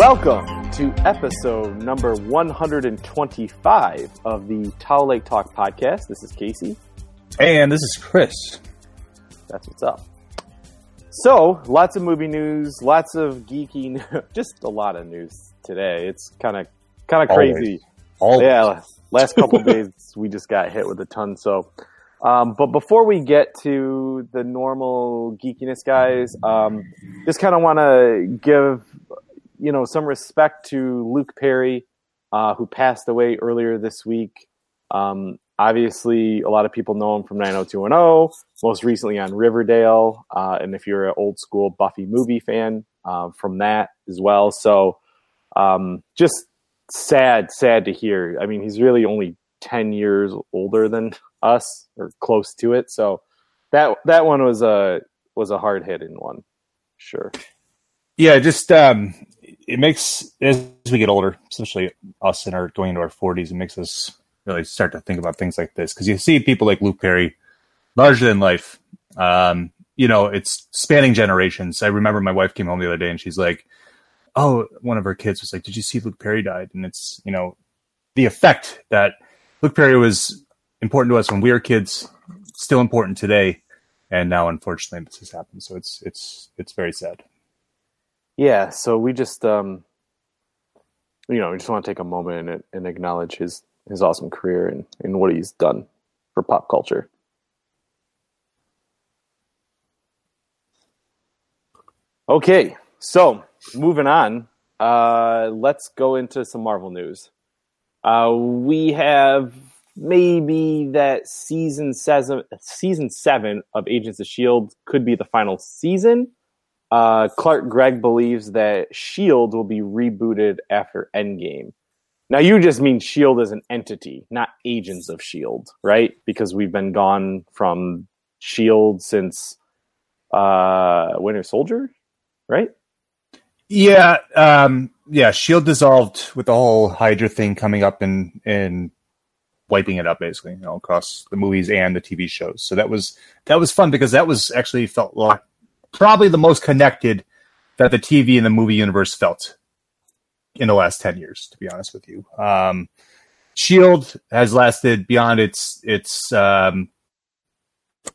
Welcome to episode number 125 of the Towel Lake Talk podcast. This is Casey. And this is Chris. That's what's up. So, lots of movie news, lots of geeky, news, just a lot of news today. It's kind of kind of crazy. Always. Yeah, last couple days we just got hit with a ton. So, um, but before we get to the normal geekiness, guys, um, just kind of want to give you know some respect to Luke Perry, uh, who passed away earlier this week. Um, obviously, a lot of people know him from 90210, most recently on Riverdale, uh, and if you're an old school Buffy movie fan, uh, from that as well. So, um, just sad, sad to hear. I mean, he's really only 10 years older than us or close to it. So that, that one was a, was a hard hitting one. Sure. Yeah, just um, it makes as we get older, especially us in our going into our forties, it makes us really start to think about things like this because you see people like Luke Perry, larger than life. Um, you know, it's spanning generations. I remember my wife came home the other day and she's like, "Oh, one of her kids was like, did you see Luke Perry died?" And it's you know, the effect that Luke Perry was important to us when we were kids, still important today, and now unfortunately this has happened. So it's it's it's very sad. Yeah, so we just um you know, we just want to take a moment and, and acknowledge his his awesome career and, and what he's done for pop culture. Okay, so moving on, uh, let's go into some Marvel news. Uh, we have maybe that season seven, season seven of Agents of Shield could be the final season. Uh, Clark Gregg believes that Shield will be rebooted after Endgame. Now, you just mean Shield as an entity, not Agents of Shield, right? Because we've been gone from Shield since uh, Winter Soldier, right? Yeah, um, yeah. Shield dissolved with the whole Hydra thing coming up and and wiping it up basically, you know, across the movies and the TV shows. So that was that was fun because that was actually felt like probably the most connected that the TV and the movie universe felt in the last 10 years, to be honest with you. Um, Shield has lasted beyond its, its, um,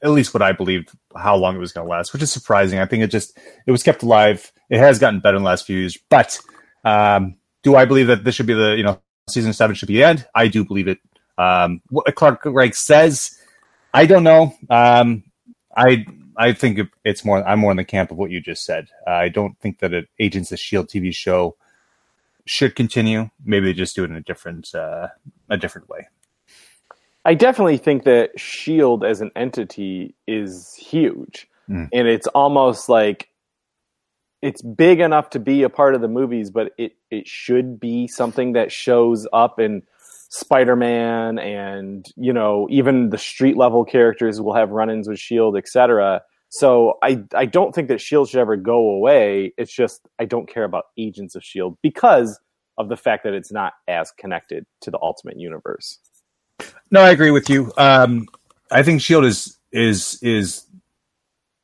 at least what I believed how long it was going to last, which is surprising. I think it just, it was kept alive. It has gotten better in the last few years, but, um, do I believe that this should be the, you know, season seven should be the end? I do believe it. Um, what Clark Gregg says, I don't know. Um, I I think it's more. I'm more in the camp of what you just said. Uh, I don't think that an Agents of Shield TV show should continue. Maybe they just do it in a different uh, a different way. I definitely think that Shield as an entity is huge, mm. and it's almost like it's big enough to be a part of the movies, but it it should be something that shows up in Spider-Man and you know even the street level characters will have run-ins with Shield, etc. So I I don't think that Shield should ever go away. It's just I don't care about Agents of Shield because of the fact that it's not as connected to the Ultimate Universe. No, I agree with you. Um, I think Shield is is is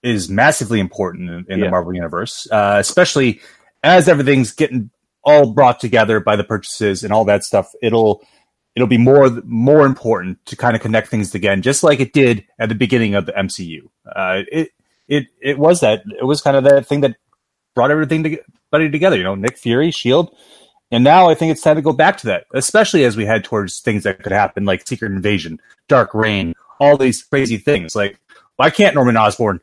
is massively important in, in yeah. the Marvel universe, uh, especially as everything's getting all brought together by the purchases and all that stuff. It'll it'll be more more important to kind of connect things again, just like it did at the beginning of the MCU. Uh, it it it was that it was kind of that thing that brought everything to, together. You know, Nick Fury, Shield, and now I think it's time to go back to that, especially as we head towards things that could happen like Secret Invasion, Dark Reign, all these crazy things. Like, why can't Norman Osborn?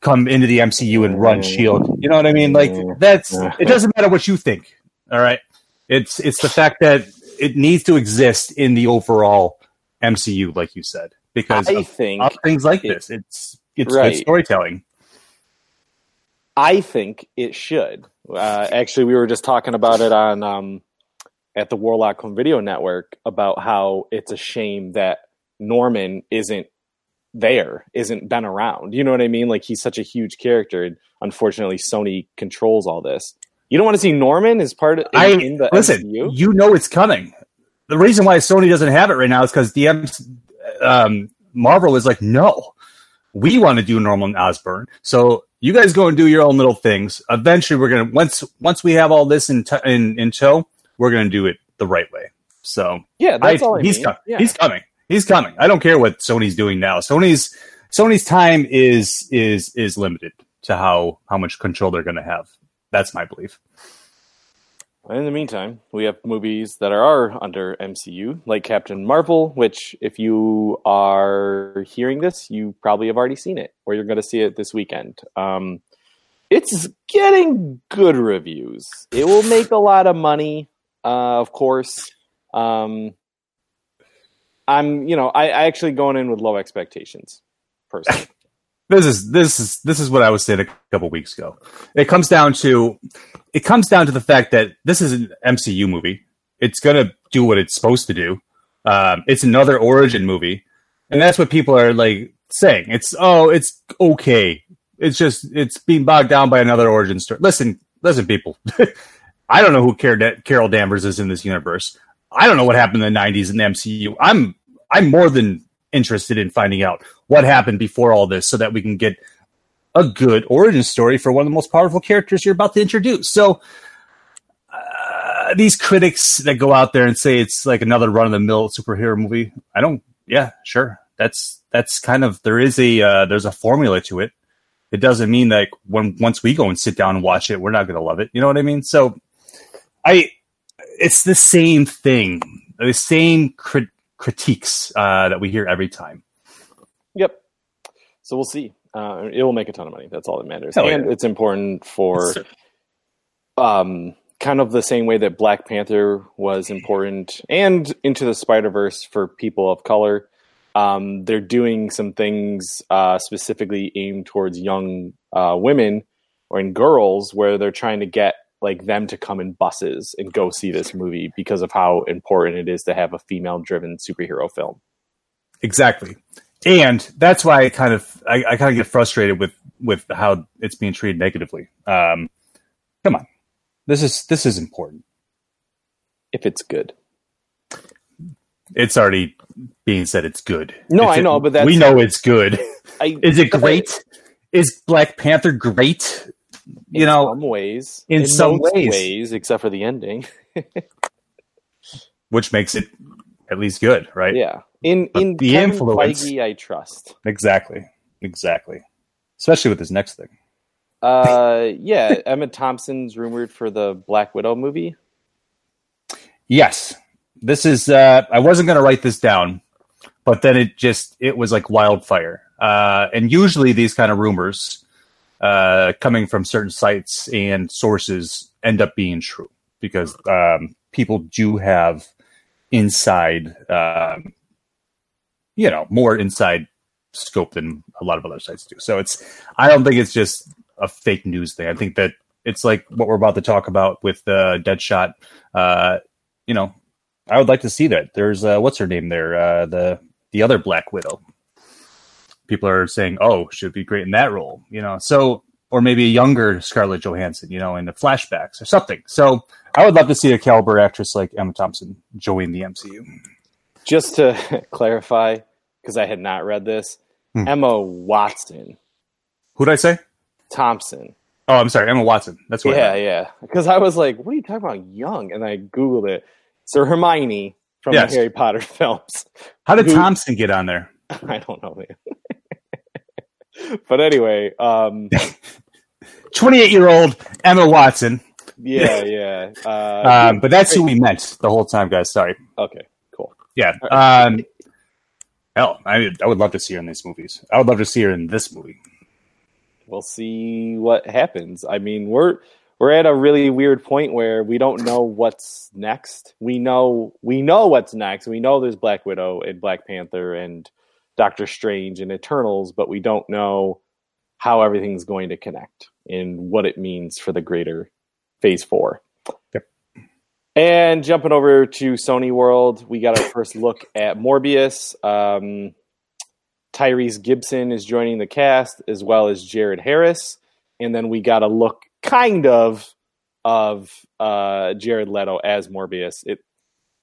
come into the MCU and run Shield. You know what I mean? Like that's it doesn't matter what you think. All right. It's it's the fact that it needs to exist in the overall MCU, like you said, because I of, think of things like it, this. It's it's right. good storytelling. I think it should. Uh, actually, we were just talking about it on um, at the Warlock Home Video Network about how it's a shame that Norman isn't there, isn't been around. You know what I mean? Like he's such a huge character, and unfortunately, Sony controls all this. You don't want to see Norman as part of in, I, in the listen. MCU? You know it's coming. The reason why Sony doesn't have it right now is because the um, Marvel is like, no, we want to do Norman Osborn. So You guys go and do your own little things. Eventually, we're gonna once once we have all this in t- in, in tow, we're gonna do it the right way. So Yeah, that's I- all I he's mean. com- Yeah. he's coming. He's coming. I don't care what Sony's doing now. Sony's Sony's time is is is limited to how how much control they're going to have. That's my belief. In the meantime, we have movies that are under MCU, like Captain Marvel, which, if you are hearing this, you probably have already seen it, or you're going to see it this weekend. Um, it's getting good reviews. It will make a lot of money, uh, of course. Um, I'm, you know, I, I actually going in with low expectations, personally. This is this is this is what I was saying a couple weeks ago. It comes down to it comes down to the fact that this is an MCU movie. It's to do what it's supposed to do. Um, it's another origin movie, and that's what people are like saying. It's oh, it's okay. It's just it's being bogged down by another origin story. Listen, listen, people. I don't know who Car- Carol Danvers is in this universe. I don't know what happened in the '90s in the MCU. I'm I'm more than interested in finding out what happened before all this, so that we can get a good origin story for one of the most powerful characters you're about to introduce. So uh, these critics that go out there and say it's like another run of the mill superhero movie, I don't. Yeah, sure. That's that's kind of there is a uh, there's a formula to it. It doesn't mean that when once we go and sit down and watch it, we're not going to love it. You know what I mean? So I it's the same thing, the same crit- critiques uh, that we hear every time. Yep. So we'll see. Uh, it will make a ton of money. That's all that matters. Hell and yeah. it's important for um, kind of the same way that Black Panther was important and Into the Spider Verse for people of color. Um, they're doing some things uh, specifically aimed towards young uh, women or in girls where they're trying to get like them to come in buses and go see this movie because of how important it is to have a female driven superhero film. Exactly. And that's why I kind of I, I kind of get frustrated with with how it's being treated negatively. Um, come on, this is this is important. If it's good. It's already being said it's good. No, If I it- know, but that's- we know it's good. I, Is it great? Is Black Panther great? You in know, some ways, in some most ways. except for the ending. which makes it at least good, right? Yeah, in But in the Kevin influence- Feige, I trust. Exactly. Exactly. Especially with this next thing. Uh, yeah, Emma Thompson's rumored for the Black Widow movie. Yes. This is uh I wasn't gonna write this down, but then it just it was like wildfire. Uh and usually these kind of rumors uh coming from certain sites and sources end up being true because um people do have inside um you know, more inside scope than a lot of other sites do. So it's I don't think it's just a fake news thing. I think that it's like what we're about to talk about with uh, Deadshot. Uh, you know, I would like to see that. There's uh, what's her name there? Uh, the the other Black Widow. People are saying, "Oh, should be great in that role," you know. So, or maybe a younger Scarlett Johansson, you know, in the flashbacks or something. So, I would love to see a caliber actress like Emma Thompson join the MCU. Just to clarify, because I had not read this, Hmm. Emma Watson Who'd I say? Thompson. Oh, I'm sorry, Emma Watson. That's what. I Yeah, yeah. Because I was like, "What are you talking about, young?" And I googled it. So Hermione from Yes. the Harry Potter films. How did Who- Thompson get on there? I don't know, man. But anyway, um, 28 year old Emma Watson. yeah, yeah. Uh, Um, but that's who we meant the whole time, guys. Sorry. okay, cool. Yeah. Um, hell, I, I would love to see her in these movies. I would love to see her in this movie. We'll see what happens. I mean, we're we're at a really weird point where we don't know what's next. We know we know what's next. We know there's Black Widow and Black Panther and Doctor Strange and Eternals, but we don't know how everything's going to connect and what it means for the greater Phase Four. Yep. And jumping over to Sony World, we got our first look at Morbius. Um, Tyrese Gibson is joining the cast, as well as Jared Harris. And then we got a look, kind of, of uh, Jared Leto as Morbius. It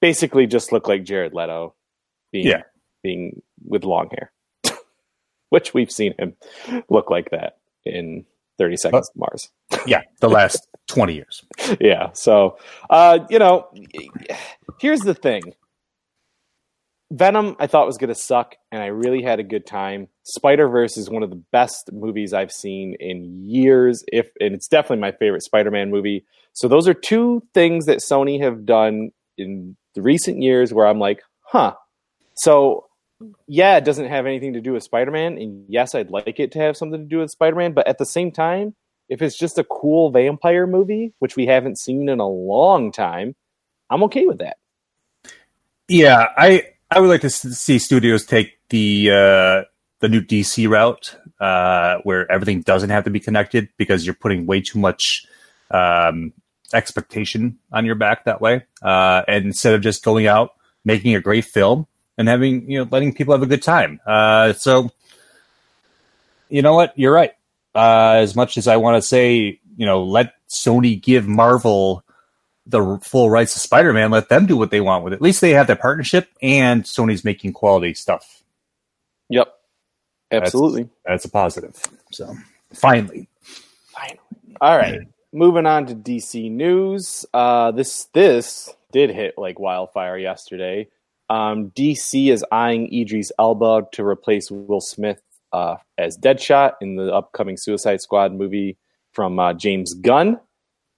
basically just looked like Jared Leto being, Yeah. being with long hair, which we've seen him look like that in 30 Seconds to Mars. Yeah, the last 20 years. yeah. So, uh, you know, here's the thing. Venom, I thought was going to suck, and I really had a good time. Spider Verse is one of the best movies I've seen in years. If and it's definitely my favorite Spider Man movie. So those are two things that Sony have done in the recent years where I'm like, huh. So yeah, it doesn't have anything to do with Spider Man, and yes, I'd like it to have something to do with Spider Man. But at the same time, if it's just a cool vampire movie, which we haven't seen in a long time, I'm okay with that. Yeah, I I would like to see studios take the uh, the new DC route, uh, where everything doesn't have to be connected because you're putting way too much um, expectation on your back that way. Uh, and instead of just going out making a great film and having you know letting people have a good time. Uh, so you know what, you're right. Uh, as much as I want to say, you know, let Sony give Marvel the full rights to Spider-Man, let them do what they want with it. At least they have that partnership, and Sony's making quality stuff. Yep, absolutely. That's, that's a positive. So finally, finally. All right, moving on to DC news. Uh, this this did hit like wildfire yesterday. Um, DC is eyeing Idris Elba to replace Will Smith uh, as Deadshot in the upcoming Suicide Squad movie from uh, James Gunn.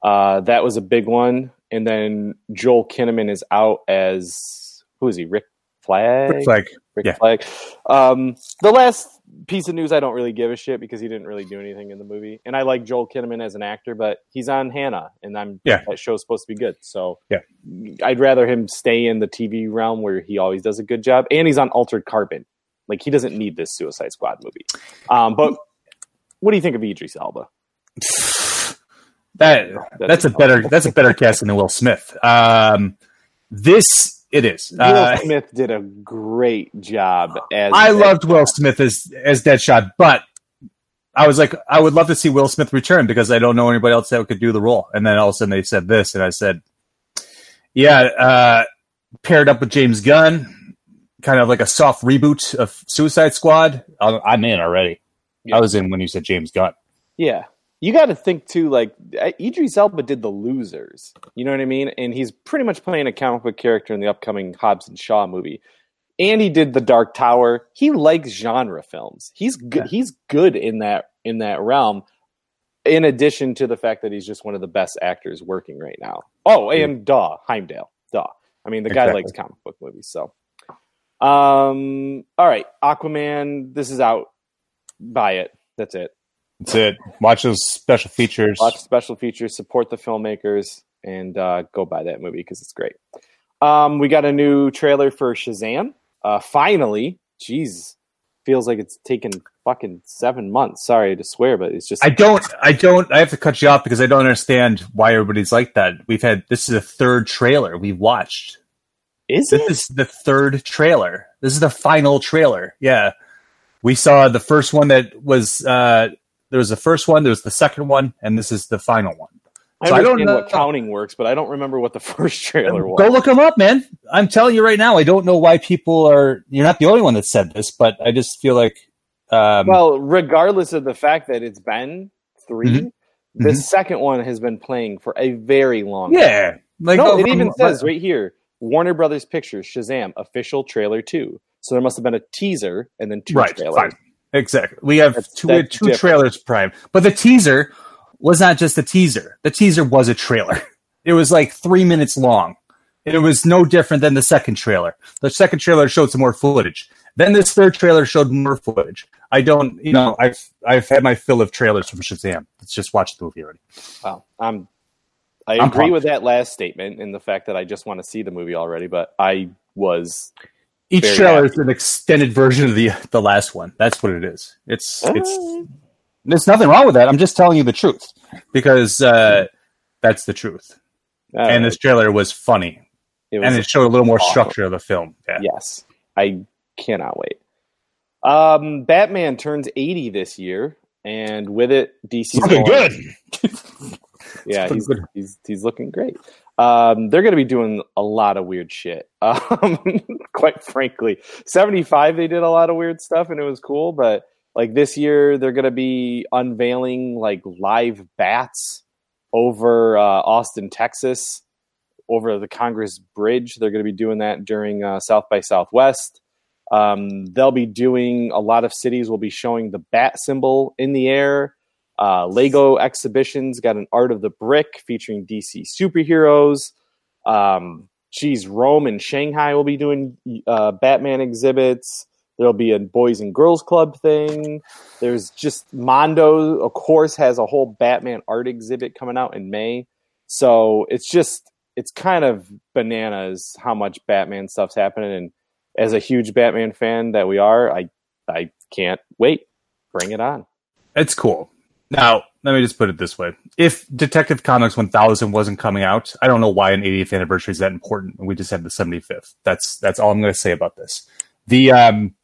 Uh, that was a big one and then Joel Kinnaman is out as who is he? Rick Flag. Rick Flag. Rick yeah. Flag. Um, the last piece of news I don't really give a shit because he didn't really do anything in the movie, and I like Joel Kinnaman as an actor, but he's on Hanna, and I'm yeah that show's supposed to be good, so yeah, I'd rather him stay in the TV realm where he always does a good job, and he's on Altered Carbon. Like he doesn't need this Suicide Squad movie. Um, but what do you think of Idris Elba? That that's a better that's a better casting than Will Smith. Um, this it is. Will uh, Smith did a great job as. I loved Will Smith as as Deadshot, but I was like, I would love to see Will Smith return because I don't know anybody else that could do the role. And then all of a sudden they said this, and I said, yeah, uh, paired up with James Gunn, kind of like a soft reboot of Suicide Squad. I'm in already. Yeah. I was in when you said James Gunn. Yeah, you got to think too. Like Idris Elba did the Losers, you know what I mean, and he's pretty much playing a comic book character in the upcoming Hobbs and Shaw movie. And he did the Dark Tower. He likes genre films. He's good. Yeah. He's good in that in that realm. In addition to the fact that he's just one of the best actors working right now. Oh, and Daw Heimdall. Daw. I mean, the guy exactly. likes comic book movies. So, um, all right, Aquaman. This is out. Buy it. That's it. That's it. Watch those special features. Watch special features. Support the filmmakers and uh, go buy that movie because it's great. Um, we got a new trailer for Shazam. Uh, finally, jeez, feels like it's taken fucking seven months. Sorry to swear, but it's just I don't, I don't, I have to cut you off because I don't understand why everybody's like that. We've had this is the third trailer we've watched. Is this it? is the third trailer. This is the final trailer. Yeah, we saw the first one that was uh, there was the first one, there was the second one, and this is the final one. So I, I don't know what counting works, but I don't remember what the first trailer was. Go look them up, man. I'm telling you right now, I don't know why people are. You're not the only one that said this, but I just feel like. Um, well, regardless of the fact that it's been 3 mm-hmm. the mm-hmm. second one has been playing for a very long. Yeah, time. like no, it even says right here: Warner Brothers Pictures Shazam official trailer two. So there must have been a teaser and then two right, trailers. Fine. Exactly. We have that's, two, that's two trailers prime, but the teaser was not just a teaser. The teaser was a trailer. It was like three minutes long. It was no different than the second trailer. The second trailer showed some more footage. Then this third trailer showed more footage. I don't, you know, I've I've had my fill of trailers from Shazam. Let's just watch the movie already. Wow, I'm. I I'm agree pumped. with that last statement and the fact that I just want to see the movie already. But I was each trailer happy. is an extended version of the the last one. That's what it is. It's it's there's nothing wrong with that. I'm just telling you the truth because uh, that's the truth. And this trailer was funny, it was and it showed a little more awful. structure of the film. Yeah. Yes, I cannot wait. Um, Batman turns 80 this year, and with it, DC's looking good. yeah, he's, he's he's looking great. Um, they're going to be doing a lot of weird shit. Um, quite frankly, seventy five they did a lot of weird stuff and it was cool, but Like this year, they're going to be unveiling like live bats over uh, Austin, Texas, over the Congress Bridge. They're going to be doing that during uh, South by Southwest. Um, they'll be doing a lot of cities will be showing the bat symbol in the air. Uh, Lego exhibitions got an art of the brick featuring DC superheroes. Um, geez, Rome and Shanghai will be doing uh, Batman exhibits. There'll be a Boys and Girls Club thing. There's just Mondo, of course, has a whole Batman art exhibit coming out in May. So it's just, it's kind of bananas how much Batman stuff's happening. And as a huge Batman fan that we are, I, I can't wait. Bring it on. It's cool. Now, let me just put it this way. If Detective Comics 1000 wasn't coming out, I don't know why an 80th anniversary is that important. We just had the 75th. That's that's all I'm going to say about this. The um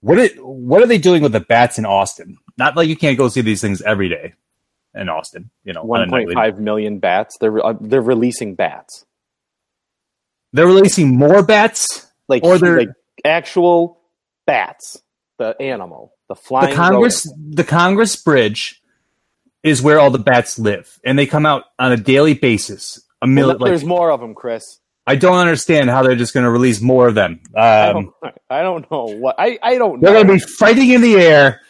what it, what are they doing with the bats in Austin? Not like you can't go see these things every day in Austin, you know. 1.5 million bats. They're uh, they're releasing bats. They're releasing more bats like or they're like actual bats, the animal, the flying the Congress rodent. the Congress Bridge is where all the bats live, and they come out on a daily basis. A million. Well, there's like, more of them, Chris. I don't understand how they're just going to release more of them. Um, I, don't, I, don't, know what I, I don't. They're going to be fighting in the air.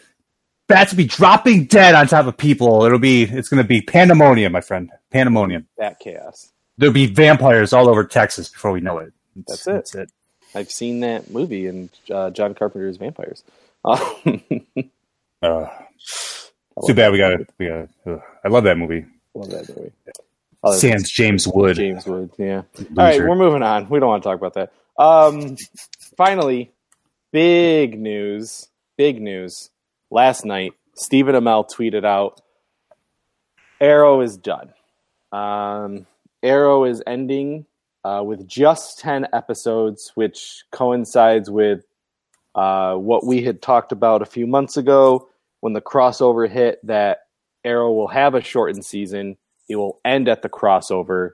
Bats will be dropping dead on top of people. It'll be it's going to be pandemonium, my friend. Pandemonium. That chaos. There'll be vampires all over Texas before we know it. It's, that's it. That's it. I've seen that movie in uh, John Carpenter's Vampires. uh, too bad we got it. We got. Uh, I love that movie. Love that movie. Oh, Sans James Wood. James Wood. Yeah. Loser. All right, we're moving on. We don't want to talk about that. Um, finally, big news. Big news. Last night, Stephen Amell tweeted out, "Arrow is done. Um, Arrow is ending uh, with just ten episodes, which coincides with uh, what we had talked about a few months ago." When the crossover hit that Arrow will have a shortened season. He will end at the crossover.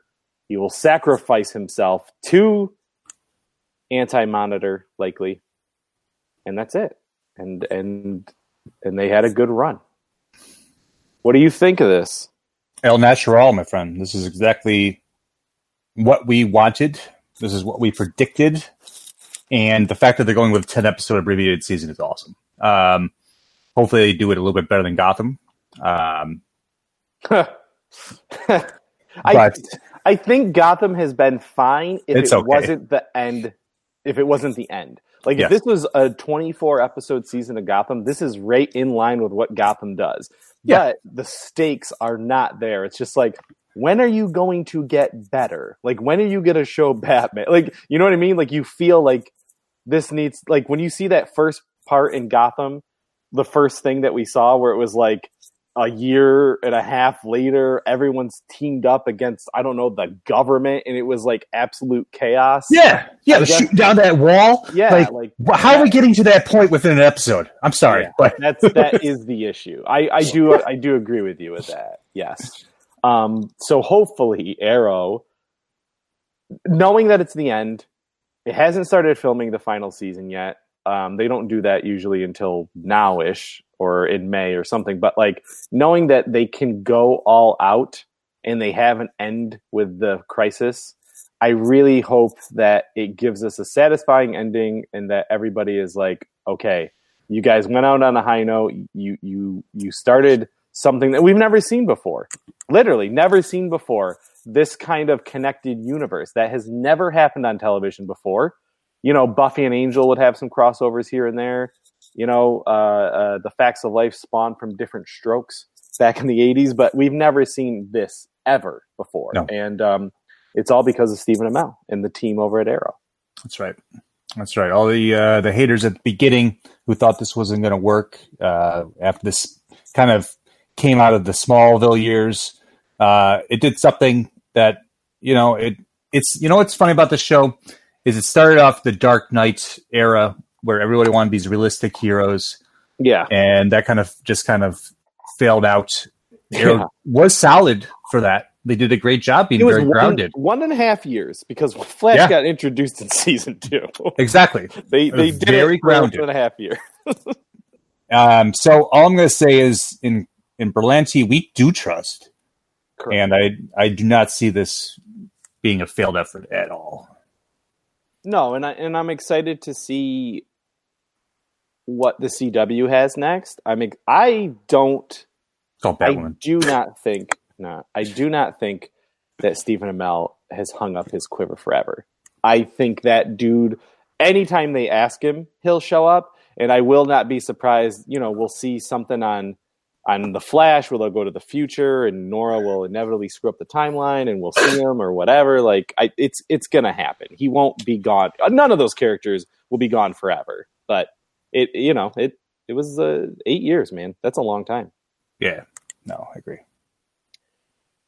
He will sacrifice himself to Anti Monitor, likely, and that's it. And and and they had a good run. What do you think of this? El Natural, my friend. This is exactly what we wanted. This is what we predicted. And the fact that they're going with a 10 episode abbreviated season is awesome. Um, Hopefully, they do it a little bit better than Gotham. Um, I I think Gotham has been fine if it okay. wasn't the end. If it wasn't the end, like yes. if this was a 24 episode season of Gotham, this is right in line with what Gotham does. Yeah. But the stakes are not there. It's just like when are you going to get better? Like when are you going to show Batman? Like you know what I mean? Like you feel like this needs like when you see that first part in Gotham the first thing that we saw where it was like a year and a half later, everyone's teamed up against I don't know the government, and it was like absolute chaos. Yeah, yeah, the shoot down that wall. Yeah, like, like how that, are we getting to that point within an episode? I'm sorry, yeah, but that's that is the issue. I I do I do agree with you with that. Yes. Um. So hopefully, Arrow, knowing that it's the end, it hasn't started filming the final season yet. Um, they don't do that usually until now-ish or in May or something. But like knowing that they can go all out and they have an end with the crisis, I really hope that it gives us a satisfying ending and that everybody is like, okay, you guys went out on a high note. You you you started something that we've never seen before. Literally, never seen before. This kind of connected universe that has never happened on television before you know, Buffy and Angel would have some crossovers here and there. You know, uh, uh, the Facts of Life spawned from different strokes back in the 80s, but we've never seen this ever before. No. And um, it's all because of Stephen Amell and the team over at Arrow. That's right. That's right. All the uh, the haters at the beginning who thought this wasn't going to work uh, after this kind of came out of the Smallville years, uh, it did something that you know it. It's you know what's funny about this show is it started off the Dark Knight era where everybody wanted these realistic heroes. Yeah. And that kind of just kind of failed out. Yeah. was solid for that. They did a great job being very one, grounded. One and a half years because Flash yeah. got introduced in season two. Exactly. they they did very it grounded. one and a half year. Um, so all I'm going to say is in in Berlanti, we do trust, Correct. and I I do not see this being a failed effort at all. No, and I and I'm excited to see what the CW has next. I'm ex- I don't Called I Batwoman. do not think no, I do not think that Stephen Amell has hung up his quiver forever. I think that dude anytime they ask him, he'll show up and I will not be surprised, you know, we'll see something on on the Flash where they'll go to the future and Nora will inevitably screw up the timeline and we'll see him or whatever. Like I, it's it's gonna happen. He won't be gone. None of those characters will be gone forever. But it you know it it was uh, eight years, man. That's a long time. Yeah, no, I agree.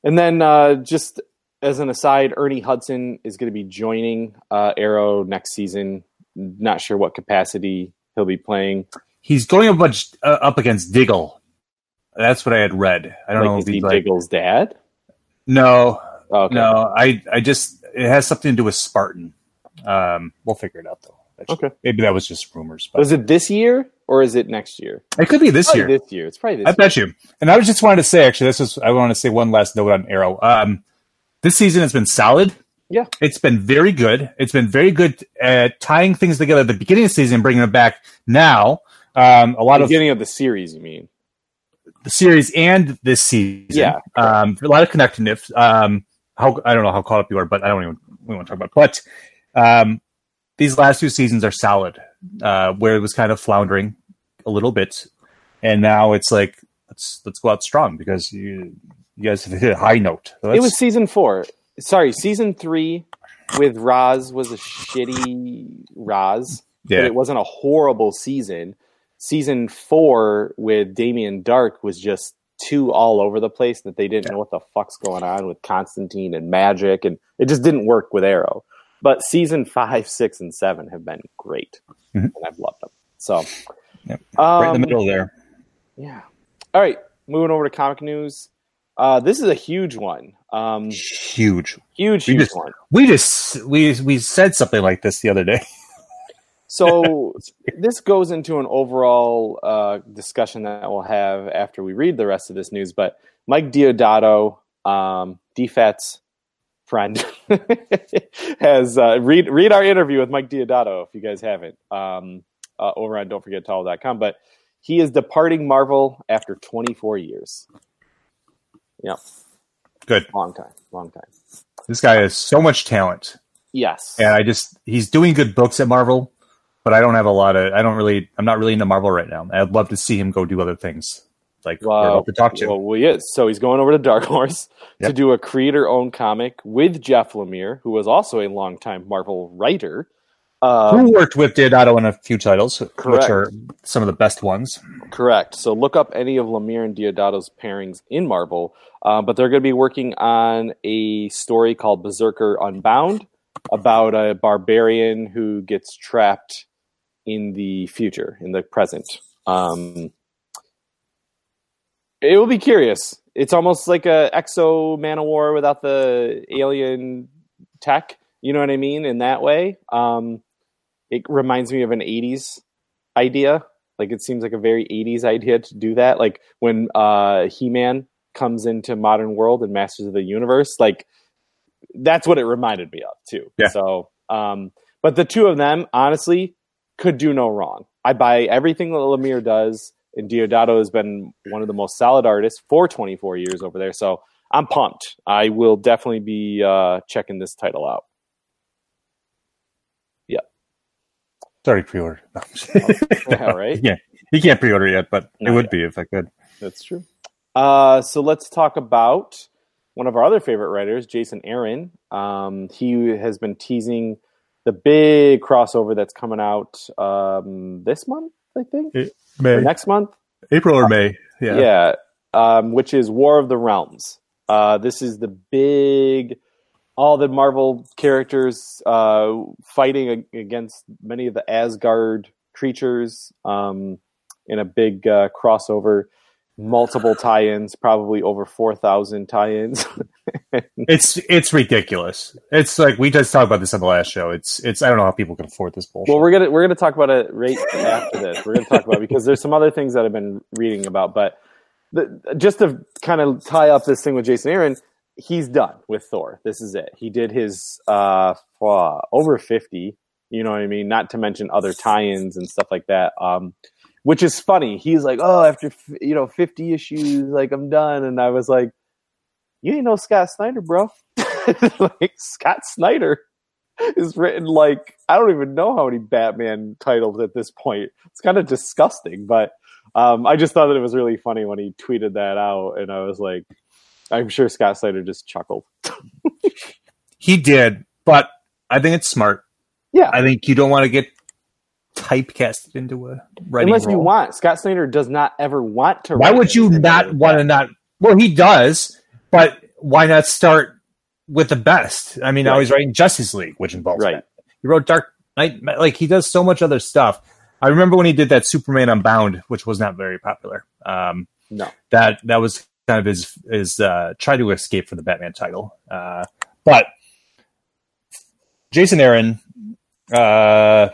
And then uh, just as an aside, Ernie Hudson is going to be joining uh, Arrow next season. Not sure what capacity he'll be playing. He's going up, uh, up against Diggle. That's what I had read. I don't like, know is if he he's like Diggle's dad? no, Okay. no. I I just it has something to do with Spartan. Um, we'll figure it out though. Actually. Okay. maybe that was just rumors, but Was it this year or is it next year? it could be this Probably year. This year. It's probably this I year. bet you. And I was just wanted to say, actually, this is I want to say one last note on Arrow. Um, this season has been solid. Yeah. It's been very good. It's been very good at tying things together at the beginning of the season, bringing it back now. Um, a lot of Beginning of the series, you mean? The series and this season. Yeah. Um, a lot of connectedness. Um, how I don't know how caught up you are, but I don't even we want to talk about. It. But um, these last two seasons are solid. Uh, where it was kind of floundering a little bit, and now it's like let's let's go out strong because you you guys have hit a high note. So It was season four. Sorry, season three with Roz was a shitty Roz. but yeah it wasn't a horrible season. Season four with Damien Darhk was just too all over the place that they didn't know what the fuck's going on with Constantine and magic, and it just didn't work with Arrow. But season five, six, and seven have been great, Mhm. and I've loved them. So, Yep. um, right in the middle there. yeah. All right, moving over to comic news. Uh, this is a huge one. Um, Huge. huge, We huge just- one. We just we we said something like this the other day. So this goes into an overall uh, discussion that we'll have after we read the rest of this news. But Mike Deodato, um, DFAT's friend, has uh, read read our interview with Mike Deodato if you guys haven't um, uh, over on don'tforgettall.com. But he is departing Marvel after 24 years. Yep. Good. long time, long time. This guy has so much talent. Yes. and I just he's doing good books at Marvel, but I don't have a lot of I don't really I'm not really into Marvel right now. I'd love to see him go do other things like about to talk to. Well, well, he is. So he's going over to Dark Horse to do a creator-owned comic with Jeff Lemire, who was also a longtime Marvel writer. Uh, Who worked with Deodato in a few titles, Correct. which are some of the best ones. correct. So look up any of Lemire and Deodato's pairings in Marvel. Uh, but they're going to be working on a story called Berserker Unbound about a barbarian who gets trapped in the future, in the present. Um, it will be curious. It's almost like a Exo Man of War without the alien tech. You know what I mean? In that way, um, it reminds me of an '80s idea. Like it seems like a very '80s idea to do that. Like when uh, He-Man comes into modern world and Masters of the Universe, like that's what it reminded me of too. Yeah. So, um, but the two of them, honestly, could do no wrong. I buy everything that Lemire does, and Deodato has been one of the most solid artists for 24 years over there. So I'm pumped. I will definitely be uh, checking this title out. Yeah. Sorry, pre-ordered. No. Yeah, right? Yeah, he can't pre-order yet, but it would yet. be if I could. That's true. Uh, so let's talk about one of our other favorite writers, Jason Aaron. Um, he has been teasing the big crossover that's coming out um, this month, I think, or May, next month. April or May? Yeah. Yeah, um, which is War of the Realms. Uh, this is the big, all the Marvel characters uh, fighting ag- against many of the Asgard creatures um, in a big uh, crossover. Multiple tie-ins, probably over four thousand tie-ins. it's it's ridiculous. It's like we just talked about this on the last show. It's it's I don't know how people can afford this bullshit. Well, we're gonna we're gonna talk about it right after this. We're gonna talk about it because there's some other things that I've been reading about, but the, just to kind of tie up this thing with Jason Aaron, he's done with Thor. This is it. He did his uh, uh over fifty. You know what I mean? Not to mention other tie-ins and stuff like that. Um, which is funny. He's like, "Oh, after you know 50 issues, like I'm done," and I was like, "You ain't no Scott Snyder, bro." like Scott Snyder is written like I don't even know how many Batman titles at this point. It's kind of disgusting, but um, I just thought that it was really funny when he tweeted that out, and I was like, I'm sure Scott Snyder just chuckled. he did, but I think it's smart. Yeah, I think you don't want to get typecasted into a writing unless role. you want. Scott Snyder does not ever want to. Why write would you anything not want to not? Well, he does, but why not start with the best? I mean, now Right. he's writing Justice League, which involves Right. that. He wrote Dark Knight. Like he does so much other stuff. I remember when he did that Superman Unbound, which was not very popular. Um, No, that that was kind of his his uh, try to escape from the Batman title. Uh, but Jason Aaron, uh,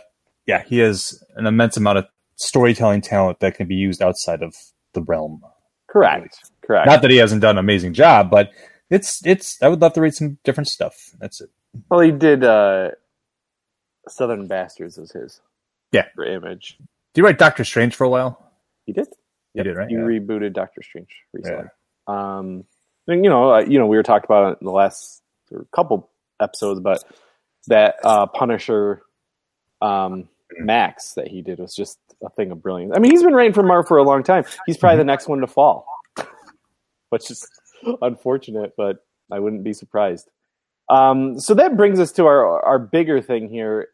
yeah, he has an immense amount of storytelling talent that can be used outside of the realm. correct, correct. Not that he hasn't done an amazing job, but it's it's. I would love to read some different stuff. That's it. well, he did. uh Southern Bastards was his. Yeah. for Image. Did you write Doctor Strange for a while? He did. You did, right? You Yeah. rebooted Doctor Strange recently. Um, and, you know, uh, you know, we were talking about it in the last couple episodes, but that uh, Punisher um, Max that he did was just a thing of brilliance. I mean, he's been writing for Marvel for a long time. He's probably the next one to fall, which is unfortunate, but I wouldn't be surprised. Um, so that brings us to our our bigger thing here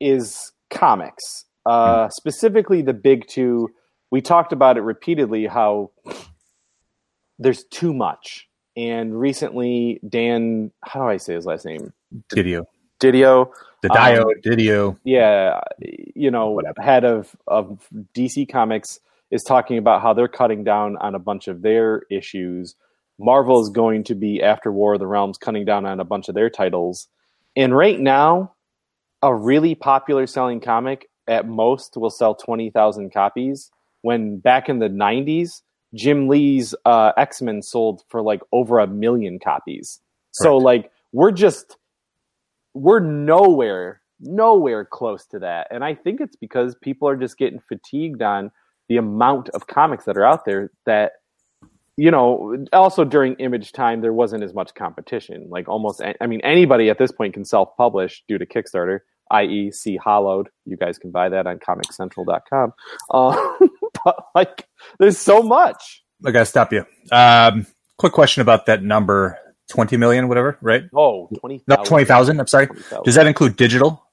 is comics, uh, specifically the big two. We talked about it repeatedly how there's too much. And recently, Dan, how do I say his last name? Didio, Didio, the Um, Dio, Didio. yeah, you know, Whatever. head of of DC Comics is talking about how they're cutting down on a bunch of their issues. Marvel is going to be after War of the Realms cutting down on a bunch of their titles. And right now, a really popular selling comic at most will sell 20,000 copies when back in the 90s Jim Lee's uh, X-Men sold for like over a million copies. So like we're just we're nowhere nowhere close to that. And i think it's because people are just getting fatigued on the amount of comics that are out there that you know also during image time there wasn't as much competition. Like almost i mean anybody at this point can self-publish due to kickstarter i.e see hollowed. You guys can buy that on comiccentral.com uh, but like there's so much. I gotta stop you. Um, quick question about that number: twenty million, whatever, right? oh 20 No, twenty thousand. I'm sorry. Does that include digital?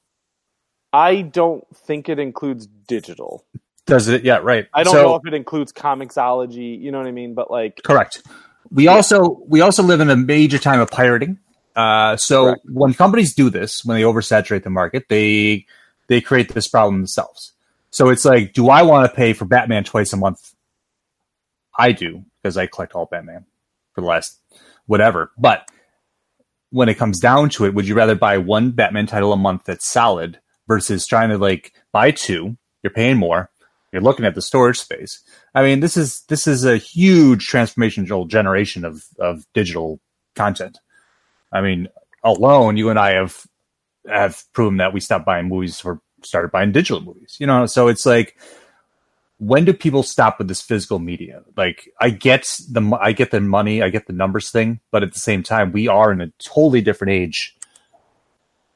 i don't think it includes digital Does it? Yeah, right. I don't So- know if it includes comiXology, you know what I mean? But like, Correct. We also we also live in a major time of pirating. Uh, so Correct. when companies do this, when they oversaturate the market, they they create this problem themselves. So it's like, do I want to pay for Batman twice a month? I do because I collect all Batman for the last whatever. But when it comes down to it, would you rather buy one Batman title a month that's solid versus trying to like buy two? You're paying more. You're looking at the storage space. I mean, this is this is a huge transformational generation of of digital content. I mean, alone, you and I have have proven that we stopped buying movies or started buying digital movies. You know, so it's like, when do people stop with this physical media? Like, I get the I get the money, I get the numbers thing, but at the same time, we are in a totally different age,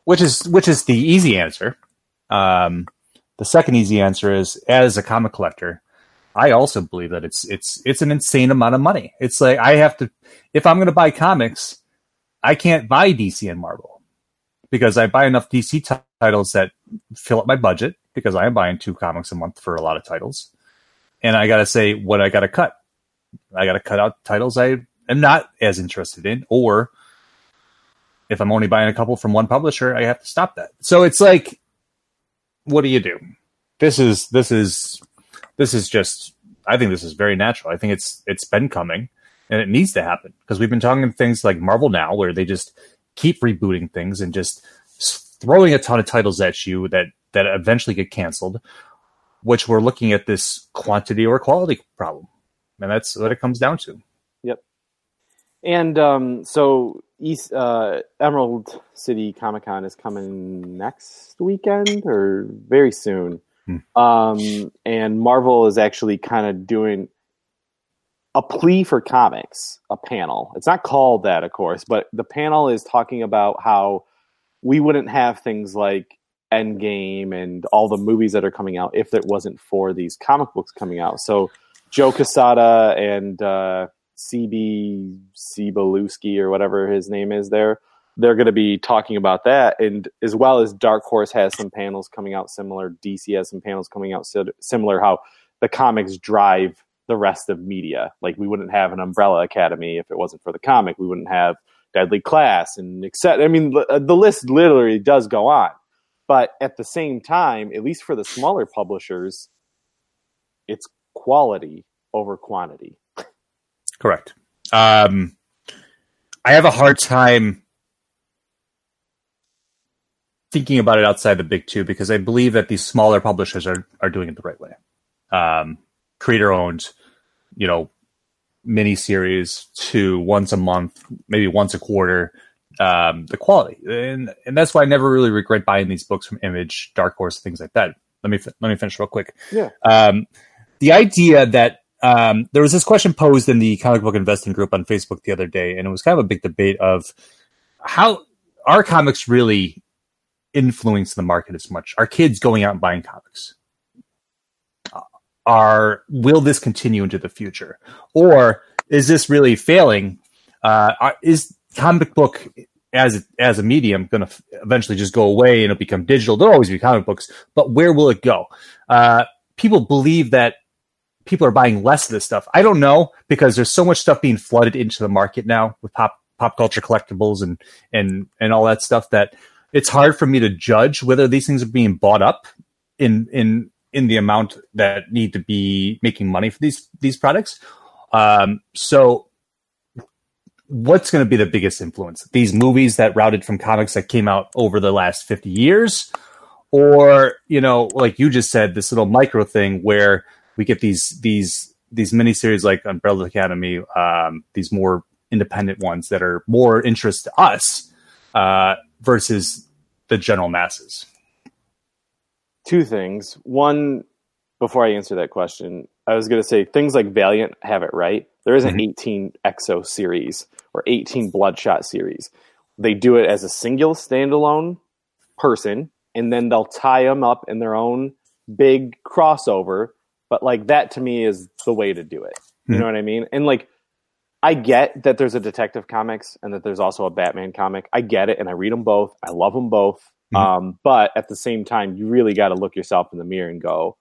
which is which is the easy answer. Um, the second easy answer is, as a comic collector, I also believe that it's it's it's an insane amount of money. It's like I have to if I'm going to buy comics, I can't buy DC and Marvel because I buy enough DC titles that fill up my budget because I am buying two comics a month for a lot of titles. And I got to say what I got to cut. I got to cut out titles I am not as interested in or if I'm only buying a couple from one publisher, I have to stop that. So it's like what do you do? This is this is this is just I think this is very natural. I think it's it's been coming and it needs to happen because we've been talking things like Marvel now, where they just keep rebooting things and just throwing a ton of titles at you that that eventually get canceled. Which we're looking at this quantity or quality problem, and that's what it comes down to. Yep. And um, so East uh, Emerald City Comic Con is coming next weekend or very soon. Hmm. Um, and Marvel is actually kind of doing a plea for comics, a panel. It's not called that, of course, but the panel is talking about how we wouldn't have things like Endgame and all the movies that are coming out if it wasn't for these comic books coming out. So Joe Quesada and uh, CB Cebulski or whatever his name is there, they're going to be talking about that, and as well as Dark Horse has some panels coming out similar. DC has some panels coming out similar. How the comics drive the rest of media. Like we wouldn't have an Umbrella Academy if it wasn't for the comic. We wouldn't have Deadly Class and etc. I mean, the list literally does go on. But at the same time, at least for the smaller publishers, it's quality over quantity. Correct. Um, I have a hard time thinking about it outside the big two because I believe that these smaller publishers are are doing it the right way. Um, creator owned, you know, mini series to once a month, maybe once a quarter. Um, the quality, and and that's why I never really regret buying these books from Image, Dark Horse, things like that. Let me let me finish real quick. Yeah. Um, the idea that um, there was this question posed in the comic book investing group on Facebook the other day, and it was kind of a big debate of how are comics really influence the market as much? Are kids going out and buying comics? Are will this continue into the future, or is this really failing? Uh, is comic book as as a medium going to eventually just go away and it'll become digital? There'll always be comic books, but where will it go? Uh, people believe that people are buying less of this stuff. I don't know because there's so much stuff being flooded into the market now with pop pop culture collectibles and and and all that stuff that it's hard for me to judge whether these things are being bought up in in in the amount that need to be making money for these these products. Um, so, what's going to be the biggest influence? These movies that routed from comics that came out over the last fifty years, or you know, like you just said, this little micro thing where we get these these these miniseries like Umbrella Academy, um, these more independent ones that are more interest to us uh, versus the general masses two things. One, before I answer that question, I was going to say things like Valiant have it right. There is an mm-hmm. 18 X-O series or 18 Bloodshot series. They do it as a single standalone person, and then they'll tie them up in their own big crossover. But like that to me is the way to do it. You mm-hmm. know what I mean? And like I get that there's a detective comics and that there's also a Batman comic. I get it, and I read them both. I love them both. Mm-hmm. Um, but at the same time, you really got to look yourself in the mirror and go,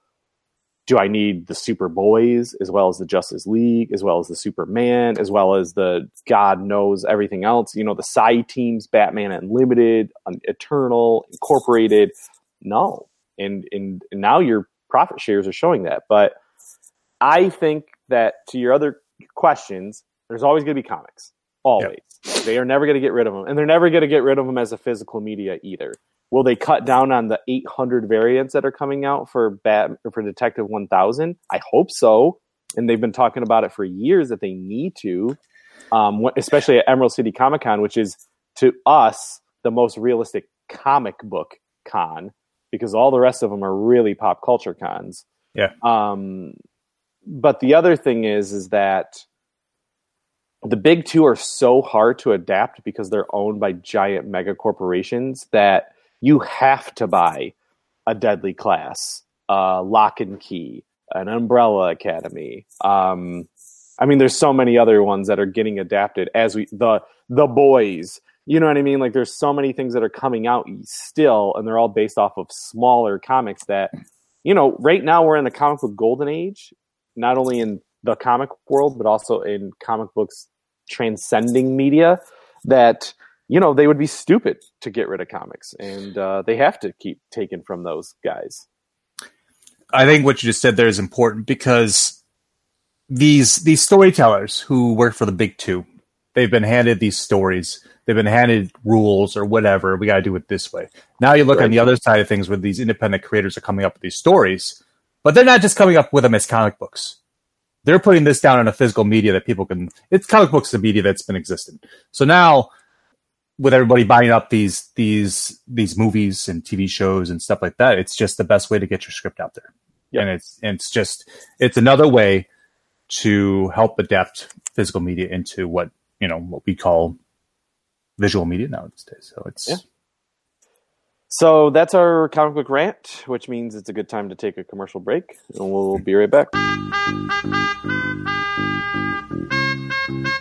do I need the Super Boys as well as the Justice League, as well as the Superman, as well as the God knows everything else? You know, the side teams, Batman Unlimited, Eternal, Incorporated. No, and and, and now your profit shares are showing that. But I think that to your other questions, there's always going to be comics. Always, yep. they are never going to get rid of them, and they're never going to get rid of them as a physical media either. Will they cut down on the 800 variants that are coming out for Bat for Detective 1000? I hope so. And they've been talking about it for years that they need to, um, especially at Emerald City Comic Con, which is to us the most realistic comic book con because all the rest of them are really pop culture cons. Yeah. Um, but the other thing is, is that the big two are so hard to adapt because they're owned by giant mega corporations that you have to buy a deadly class, uh, lock and key, an umbrella academy. Um, I mean, there's so many other ones that are getting adapted as we the the boys. You know what I mean? Like, there's so many things that are coming out still, and they're all based off of smaller comics. That you know, right now we're in the comic book golden age, not only in the comic world but also in comic books transcending media. That you know, they would be stupid to get rid of comics, and uh, they have to keep taking from those guys. I think what you just said there is important because these these storytellers who work for the big two, they've been handed these stories. They've been handed rules or whatever. We got to do it this way. Now you look Right. on the other side of things where these independent creators are coming up with these stories, but they're not just coming up with them as comic books. They're putting this down in a physical media that people can. It's comic books, the media that's been existent. So now, with everybody buying up these these these movies and TV shows and stuff like that, it's just the best way to get your script out there. Yep. And it's and it's just it's another way to help adapt physical media into what you know what we call visual media nowadays. So it's Yeah. So that's our comic book rant, which means it's a good time to take a commercial break, and we'll be right back.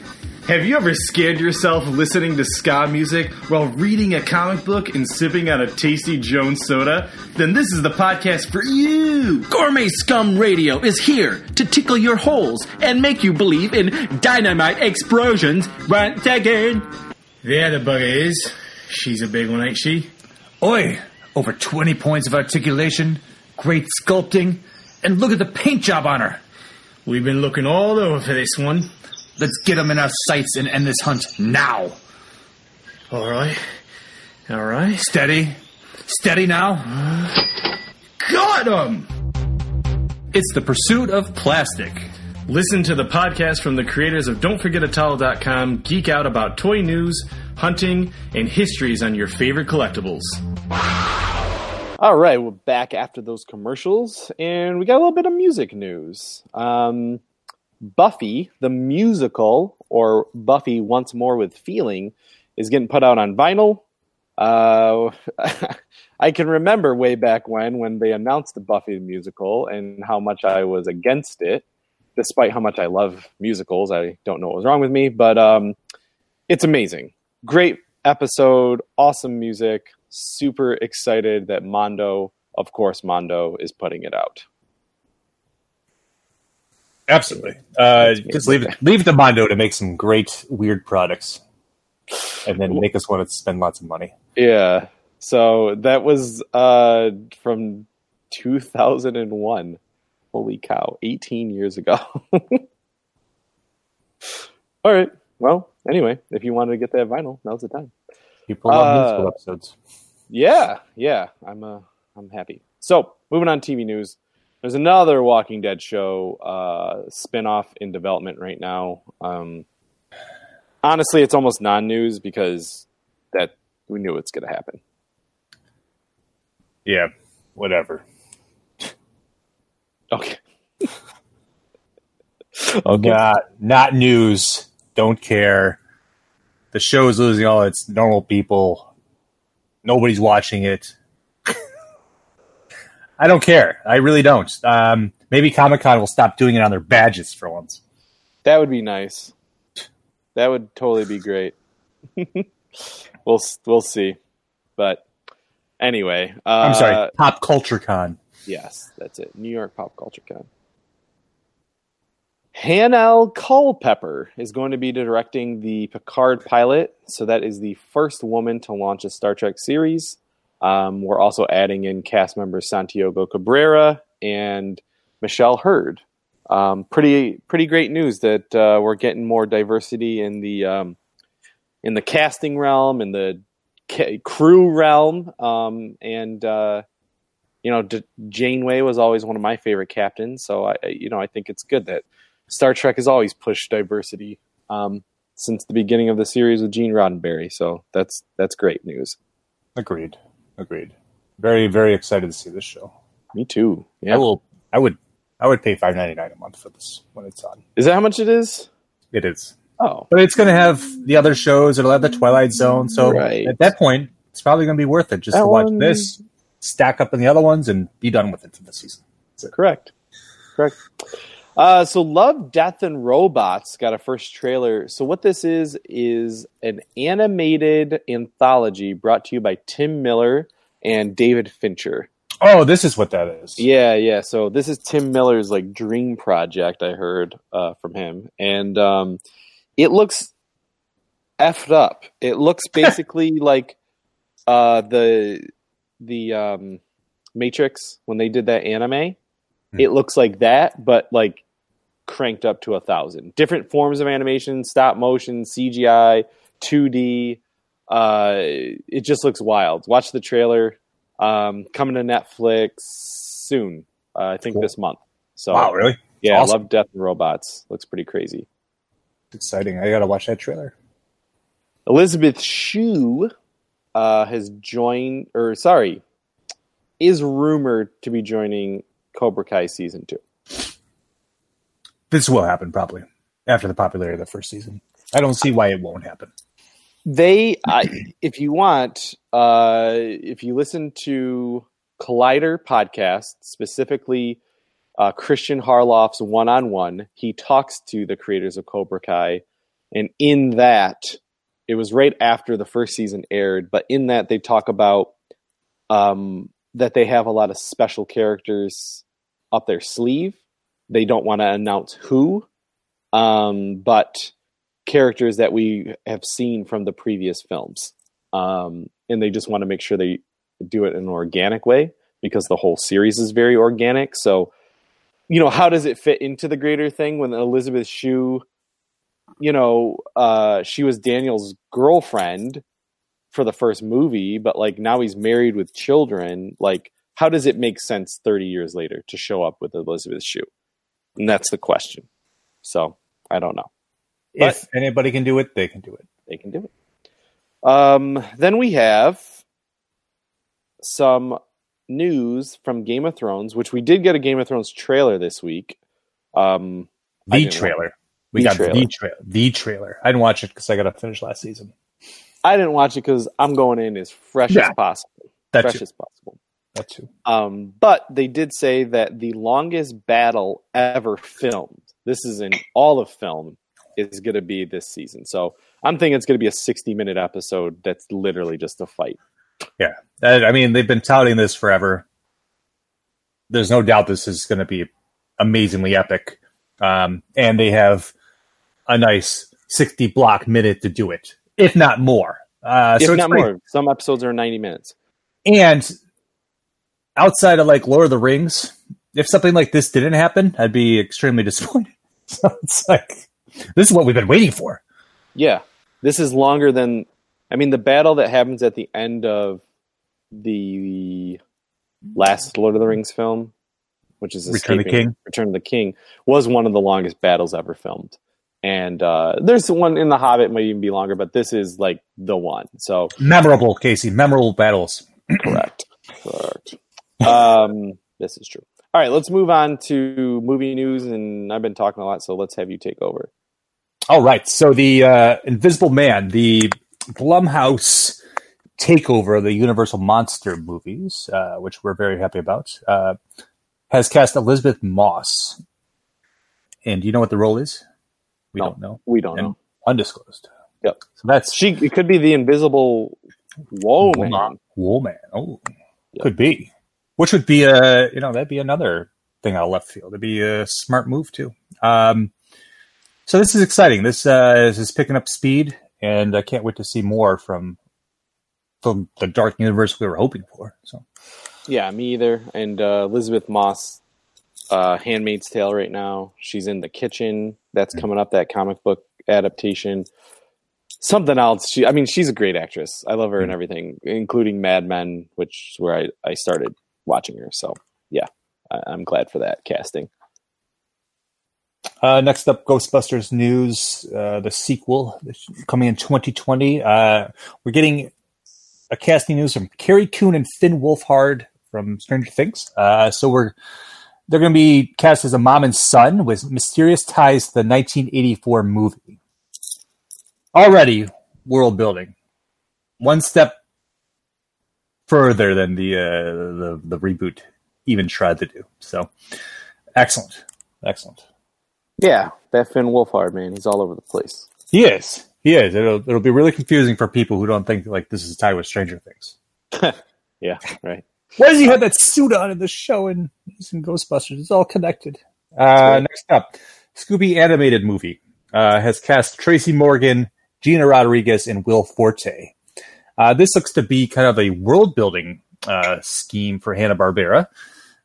Have you ever scared yourself listening to ska music while reading a comic book and sipping on a tasty Jones soda? Then this is the podcast for you. Gourmet Scum Radio is here to tickle your holes and make you believe in dynamite explosions once again. There the bugger is. She's a big one, ain't she? Oi! Over 20 points of articulation, great sculpting, and look at the paint job on her. We've been looking all over for this one. Let's get them in our sights and end this hunt now. All right. All right. Steady. Steady now. Got him! It's the pursuit of plastic. Listen to the podcast from the creators of Don'tForgetATowel.com geek out about toy news, hunting, and histories on your favorite collectibles. All right, we're back after those commercials, and we got a little bit of music news. Um, Buffy, the musical, or Buffy Once More with Feeling, is getting put out on vinyl. Uh, I can remember way back when, when they announced the Buffy musical, and how much I was against it, despite how much I love musicals. I don't know what was wrong with me, but um, it's amazing. Great episode, awesome music. Super excited that Mondo, of course, Mondo is putting it out. Absolutely uh, just leave it leave to Mondo to make some great weird products, and then make us want to spend lots of money. Yeah. So that was uh, from 2001. Holy cow, 18 years ago. All right. Well, anyway, if you wanted to get that vinyl, now's the time. People love Uh, musical episodes. Yeah, yeah, I'm uh, I'm happy. So, moving on TV news. There's another Walking Dead show uh, spinoff in development right now. Um, honestly, it's almost non-news because that we knew it's going to happen. Yeah, whatever. Okay. Not not news. Don't care. The show is losing all its normal people. Nobody's watching it. I don't care. I really don't. Um, maybe Comic Con will stop doing it on their badges for once. That would be nice. That would totally be great. we'll we'll see. But anyway, uh, I'm sorry, Pop Culture Con. Yes, that's it. New York Pop Culture Con. Hanelle Culpepper is going to be directing the Picard pilot. So that is the first woman to launch a Star Trek series. Um, we're also adding in cast members Santiago Cabrera and Michelle Hurd. Um, pretty pretty great news that uh, we're getting more diversity in the um, in the casting realm, in the ca- crew realm, um, and uh, you know, D- Janeway was always one of my favorite captains. So I, you know, I think it's good that Star Trek has always pushed diversity um, since the beginning of the series with Gene Roddenberry. So that's that's great news. Agreed. Agreed. Very very excited to see this show. Me too. Yeah. I will. I would. I would pay five ninety nine a month for this when it's on. Is that how much it is? It is. Oh, But it's going to have the other shows. It'll have the Twilight Zone. So Right. at that point, it's probably going to be worth it just That to watch one- this, stack up in the other ones, and be done with it for the season. correct. correct. Uh, so Love, Death, and Robots got a first trailer. So what this is is an animated anthology brought to you by Tim Miller and David Fincher. Oh, this is what that is. Yeah, yeah. So this is Tim Miller's like dream project. I heard uh, from him, and um, it looks effed up. It looks basically like uh, the the um, Matrix when they did that anime. It looks like that, but like cranked up to a thousand. Different forms of animation, stop motion, CGI, 2D. Uh, it just looks wild. Watch the trailer. Um, coming to Netflix soon. Uh, I think Cool. this month. So Wow, really? yeah, awesome. Love, Death, and Robots looks pretty crazy. Exciting. I gotta watch that trailer. Elizabeth Shue uh, has joined, or sorry, is rumored to be joining Cobra Kai season two. This will happen probably after the popularity of the first season. I don't see why it won't happen. They, I, if you want, uh, if you listen to Collider podcast, specifically uh, Christian Harloff's one on one, he talks to the creators of Cobra Kai. And in that, it was right after the first season aired, but in that, they talk about um, that they have a lot of special characters up their sleeve. They don't want to announce who, um, but characters that we have seen from the previous films. Um, and they just want to make sure they do it in an organic way because the whole series is very organic. So, you know, how does it fit into the greater thing when Elizabeth Shue, you know, uh, she was Daniel's girlfriend for the first movie, but like now he's married with children. Like, how does it make sense 30 years later to show up with Elizabeth Shue? And that's the question. So, I don't know. But- if anybody can do it, they can do it. they can do it. Um, then we have some news from Game of Thrones, which we did get a Game of Thrones trailer this week. Um, The trailer. We The got trailer. the trailer. The trailer. I didn't watch it because I got to finish last season. I didn't watch it because I'm going in as fresh Yeah. as possible. That fresh too. as possible. That too. Um, but they did say that the longest battle ever filmed, this is in all of film, is going to be this season. So I'm thinking it's going to be a 60 minute episode that's literally just a fight. Yeah. I, I mean, they've been touting this forever. There's no doubt this is going to be amazingly epic. Um, and they have a nice 60 block minute to do it, if not more. Uh, if so not pretty- more, some episodes are 90 minutes. And outside of like Lord of the Rings, if something like this didn't happen, I'd be extremely disappointed. So it's like, this is what we've been waiting for. Yeah, this is longer than. I mean, the battle that happens at the end of the last Lord of the Rings film, which is Return of the King. Return of the King, was one of the longest battles ever filmed. And uh, there's one in The Hobbit might even be longer, but this is like the one. So Memorable, Casey. Memorable battles. correct, correct. Um, this is true. All right, let's move on to movie news, and I've been talking a lot, so let's have you take over. All right. So the uh, Invisible Man, the Blumhouse takeover of the Universal Monster movies, uh, which we're very happy about, uh, has cast Elisabeth Moss. And do you know what the role is? We No. don't know. We don't And know. undisclosed. Yep. So that's She it could be the invisible Whoa man. Woman. Woman. Oh, Yep. could be. Which would be a you know that'd be another thing out left field. It'd be a smart move too. Um, so this is exciting. This uh, this is picking up speed, and I can't wait to see more from from the dark universe we were hoping for. So Yeah, me either. And uh, Elisabeth Moss, uh, Handmaid's Tale right now. She's in the kitchen. That's coming up. That comic book adaptation. Something else. She, I mean, she's a great actress. I love her and everything, including Mad Men, which is where I, I started watching her. So yeah, I, I'm glad for that casting. uh, next up, Ghostbusters news. Uh, the sequel coming in 2020. Uh, we're getting a casting news from Carrie Coon and Finn Wolfhard from Stranger Things. Uh, so we're they're going to be cast as a mom and son with mysterious ties to the 1984 movie. Already world building, one step further than the uh, the the reboot even tried to do. So excellent. excellent. Yeah, that Finn Wolfhard man, he's all over the place. He is. He is. It'll it'll be really confusing for people who don't think like this is tied with Stranger Things. Yeah, right. Why does he have that suit on in the show and he's in Ghostbusters? It's all connected. Uh, next up, Scooby animated movie uh, has cast Tracy Morgan, Gina Rodriguez, and Will Forte. Uh, this looks to be kind of a world building uh, scheme for Hanna Barbera.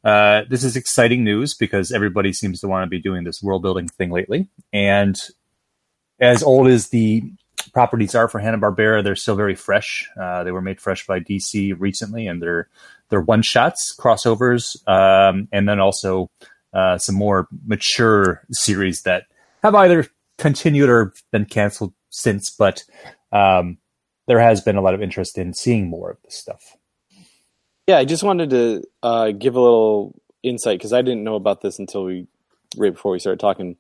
Uh, this is exciting news because everybody seems to want to be doing this world building thing lately. And as old as the properties are for Hanna Barbera, they're still very fresh. Uh, they were made fresh by DC recently, and they're they're one shots, crossovers, um, and then also uh, some more mature series that have either continued or been canceled since. But um, there has been a lot of interest in seeing more of this stuff. Yeah, I just wanted to uh, give a little insight because I didn't know about this until we right before we started talking.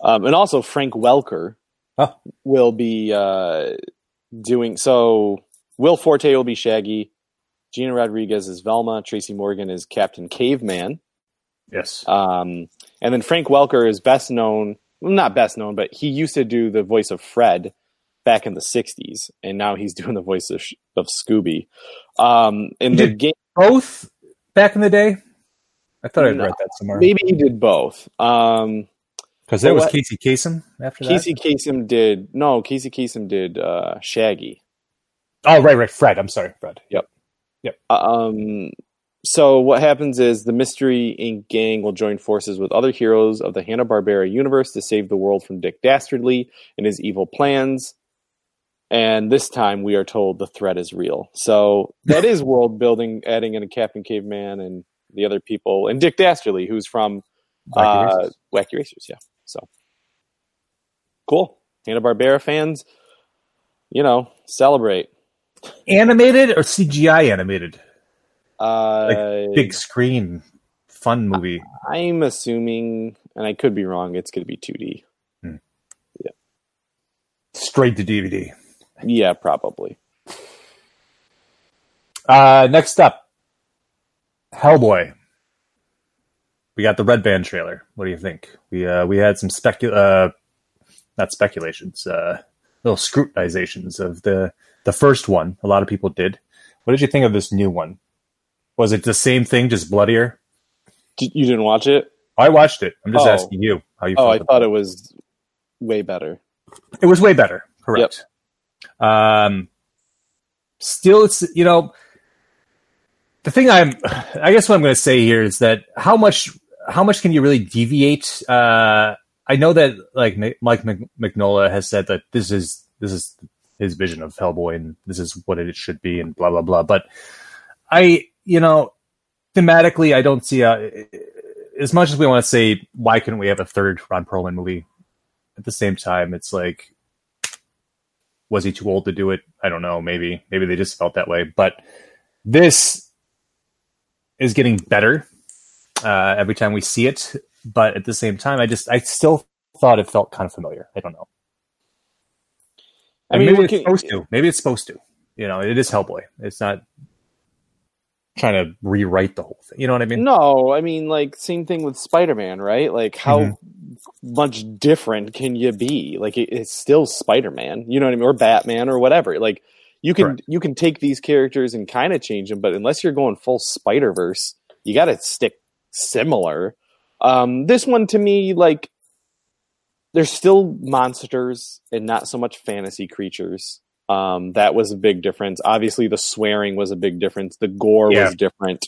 Um, and also, Frank Welker Huh. will be uh, doing so. Will Forte will be Shaggy. Gina Rodriguez is Velma. Tracy Morgan is Captain Caveman. Yes. Um, and then Frank Welker is best known, well, not best known, but he used to do the voice of Fred back in the 60s. And now he's doing the voice of, of Scooby. Um, in He the did game, Both back in the day. I thought I'd No. read that somewhere. maybe he did both. Um, Because that was What? Casey Kasem after that. Casey Kasem did no. Casey Kasem did uh, Shaggy. Oh, right, right. Fred. I'm sorry, Fred. Um, so what happens is the Mystery Inc. gang will join forces with other heroes of the Hanna Barbera universe to save the world from Dick Dastardly and his evil plans. And this time, we are told the threat is real. So that is world building, adding in a Captain Caveman and the other people, and Dick Dastardly, who's from Wacky uh, Races. Wacky Racers. Yeah. So cool. Hanna Barbera fans, you know, celebrate. Animated or CGI animated? Uh, Big screen, fun movie. I'm assuming, and I could be wrong, it's going to be 2D. Yeah. Straight to DVD. Yeah, probably. Uh, next up, Hellboy. We got the Red Band trailer. What do you think? We uh, we had some specu uh, not speculations, uh, little scrutinizations of the the first one. A lot of people did. What did you think of this new one? Was it the same thing, just bloodier? You didn't watch it? I watched it. I'm just Oh. asking you how you. Oh, I thought it was way better. It was way better. Correct. Um, still, it's you know, the thing I'm, I guess what I'm going to say here is that how much, how much can you really deviate? Uh, I know that like Mike Mc- Mignola has said that this is this is his vision of Hellboy and this is what it should be and blah blah blah. But I, you know, thematically, I don't see a. As much as we want to say, why couldn't we have a third Ron Perlman movie? At the same time, it's like was he too old to do it? I don't know. Maybe maybe they just felt that way. But this is getting better uh, every time we see it. But at the same time, I just I still thought it felt kind of familiar. I don't know. I And mean, maybe it's can- supposed to. Maybe it's supposed to. You know, it is Hellboy. It's not trying to rewrite the whole thing. You know what I mean? No, I mean, like, same thing with Spider Man, right? Like, how Mm-hmm. much different can you be? Like, it, it's still Spider Man, you know what I mean? Or Batman or whatever. Like, you can Correct. you can take these characters and kind of change them, but unless you're going full Spider Verse, you got to stick similar. Um, this one to me, like, there's still monsters and not so much fantasy creatures. Um, that was a big difference. Obviously, the swearing was a big difference. The gore Yeah. was different.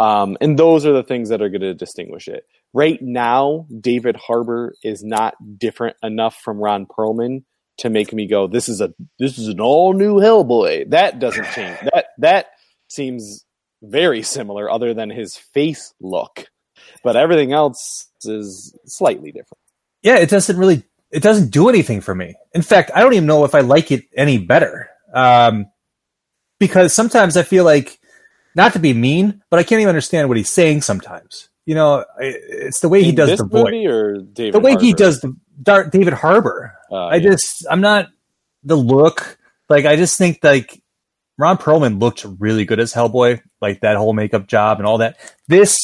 Um, and those are the things that are going to distinguish it. Right now, David Harbour is not different enough from Ron Perlman to make me go, "This is a this is an all new Hellboy." That doesn't change. that that seems very similar, other than his face look, but everything else is slightly different. Yeah, it doesn't really it doesn't do anything for me. In fact, I don't even know if I like it any better. Um, because sometimes I feel like not to be mean, but I can't even understand what he's saying sometimes. You know, it's the way he does the voice, or David the way he does the Dar- David Harbour. Uh, I yeah. just I'm not the look. Like I just think like Ron Perlman looked really good as Hellboy, like that whole makeup job and all that. This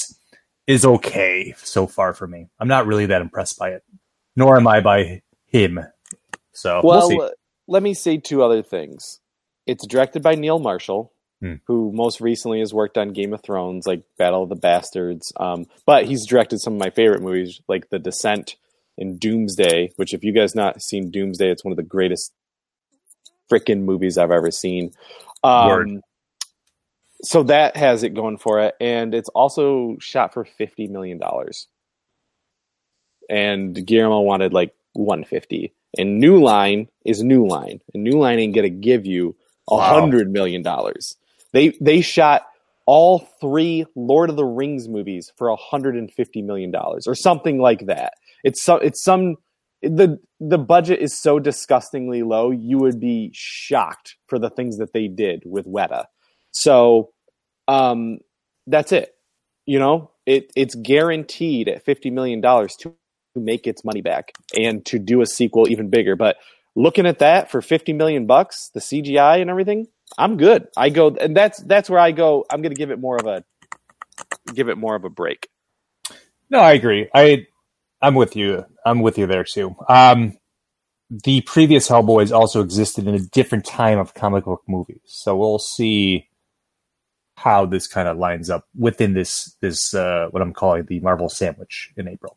is okay so far for me. I'm not really that impressed by it, nor am I by him. So Well, we'll see. let me say two other things. It's directed by Neil Marshall, Hmm. who most recently has worked on Game of Thrones, like Battle of the Bastards. Um, but he's directed some of my favorite movies, like The Descent and Doomsday. Which, if you guys not seen Doomsday, it's one of the greatest freaking movies I've ever seen. Um, Word. So that has it going for it, and it's also shot for fifty million dollars. And Guillermo wanted like one fifty, and New Line is New Line, and New Line ain't gonna give you a Wow. hundred million dollars. They they shot all three Lord of the Rings movies for a hundred and fifty million dollars, or something like that. It's some it's some the the budget is so disgustingly low, you would be shocked for the things that they did with Weta. So, um, that's it. You know, it it's guaranteed at fifty million dollars to to make its money back and to do a sequel even bigger. But looking at that for 50 million bucks, the CGI and everything, I'm good. I go and that's that's where I go. I'm going to give it more of a give it more of a break. No, I agree. I I'm with you. I'm with you there too. Um, the previous Hellboys also existed in a different time of comic book movies, so we'll see how this kind of lines up within this this uh, what I'm calling the Marvel sandwich in April.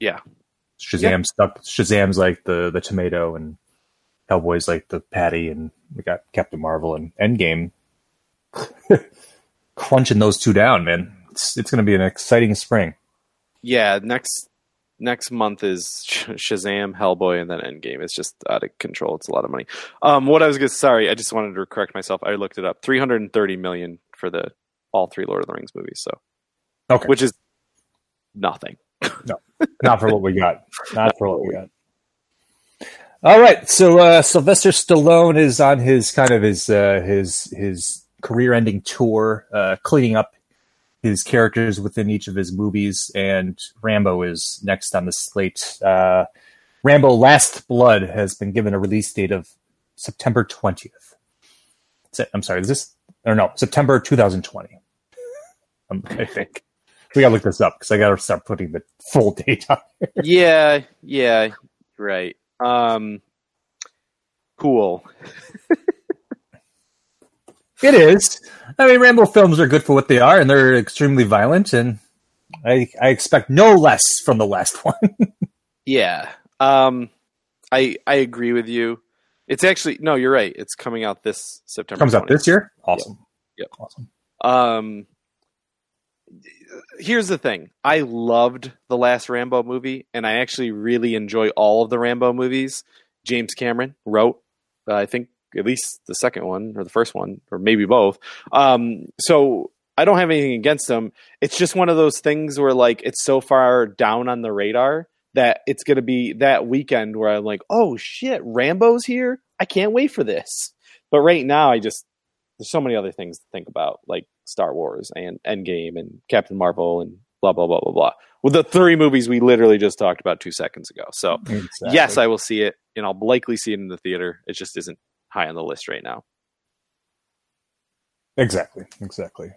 Yeah. Shazam stuck. Shazam's like the the tomato, and Hellboy's like the patty, and we got Captain Marvel and Endgame crunching those two down. Man, it's it's going to be an exciting spring. Yeah, next next month is Shazam, Hellboy, and then Endgame. It's just out of control. It's a lot of money. Um, what I was going to sorry, I just wanted to correct myself. I looked it up. 330 million for the all three Lord of the Rings movies. So, Okay. which is nothing. Not for what we got. Not for what we got. All right, so uh, Sylvester Stallone is on his kind of his uh, his his career-ending tour, uh, cleaning up his characters within each of his movies, and Rambo is next on the slate. Uh, Rambo: Last Blood has been given a release date of September twentieth. I'm sorry, is this or no September 2020? Um, I think we gotta look this up because I gotta start putting the full date on. yeah, yeah, right. Um, cool. It is. I mean, Rambo films are good for what they are, and they're extremely violent, and I I expect no less from the last one. Yeah. Um, I I agree with you. It's actually no, you're right. It's coming out this September. Comes out this year. Awesome. Yep. Awesome. Um, here's the thing. I loved the last Rambo movie, and I actually really enjoy all of the Rambo movies. James Cameron wrote, uh, I think, at least the second one or the first one, or maybe both. Um, so I don't have anything against them. It's just one of those things where, like, it's so far down on the radar that it's going to be that weekend where I'm like, oh shit, Rambo's here. I can't wait for this. But right now, I just there's so many other things to think about, like Star Wars and Endgame and Captain Marvel and blah blah blah blah blah. With the three movies we literally just talked about two seconds ago. So Exactly. yes, I will see it, and I'll likely see it in the theater. It just isn't high on the list right now. Exactly. Exactly.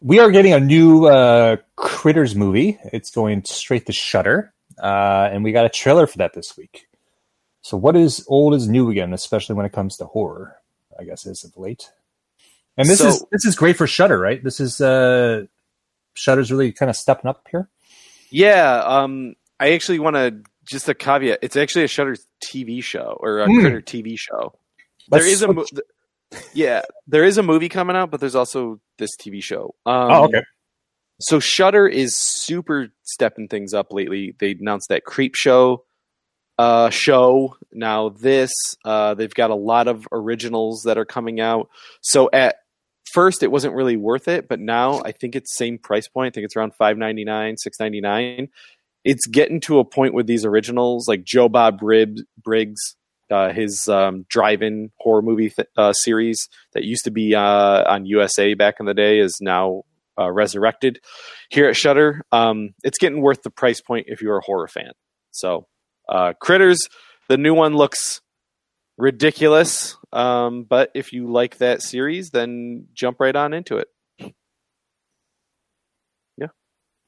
We are getting a new uh, Critters movie. It's going straight to Shudder, uh, and we got a trailer for that this week. So, what is old is new again, especially when it comes to horror? I guess as of late. And this So- is this is great for Shudder, right? This is uh, Shudder's really kind of stepping up here. Yeah, um, I actually want to just a caveat. It's actually a Shudder TV show or a Hmm. Critter TV show. Let's there is a mo- yeah, there is a movie coming out, but there's also this TV show. Um, oh, okay. So Shudder is super stepping things up lately. They announced that Creepshow uh, show. Now this, uh, they've got a lot of originals that are coming out. So at first it wasn't really worth it, but now I think it's same price point. I think it's around five ninety nine, six ninety nine. It's getting to a point with these originals like Joe Bob Rib- Briggs, uh, his um, drive-in horror movie th- uh, series that used to be uh, on USA back in the day is now uh, resurrected here at Shudder. Um, it's getting worth the price point if you're a horror fan. So, uh, Critters, the new one looks ridiculous, um, but if you like that series, then jump right on into it. Yeah.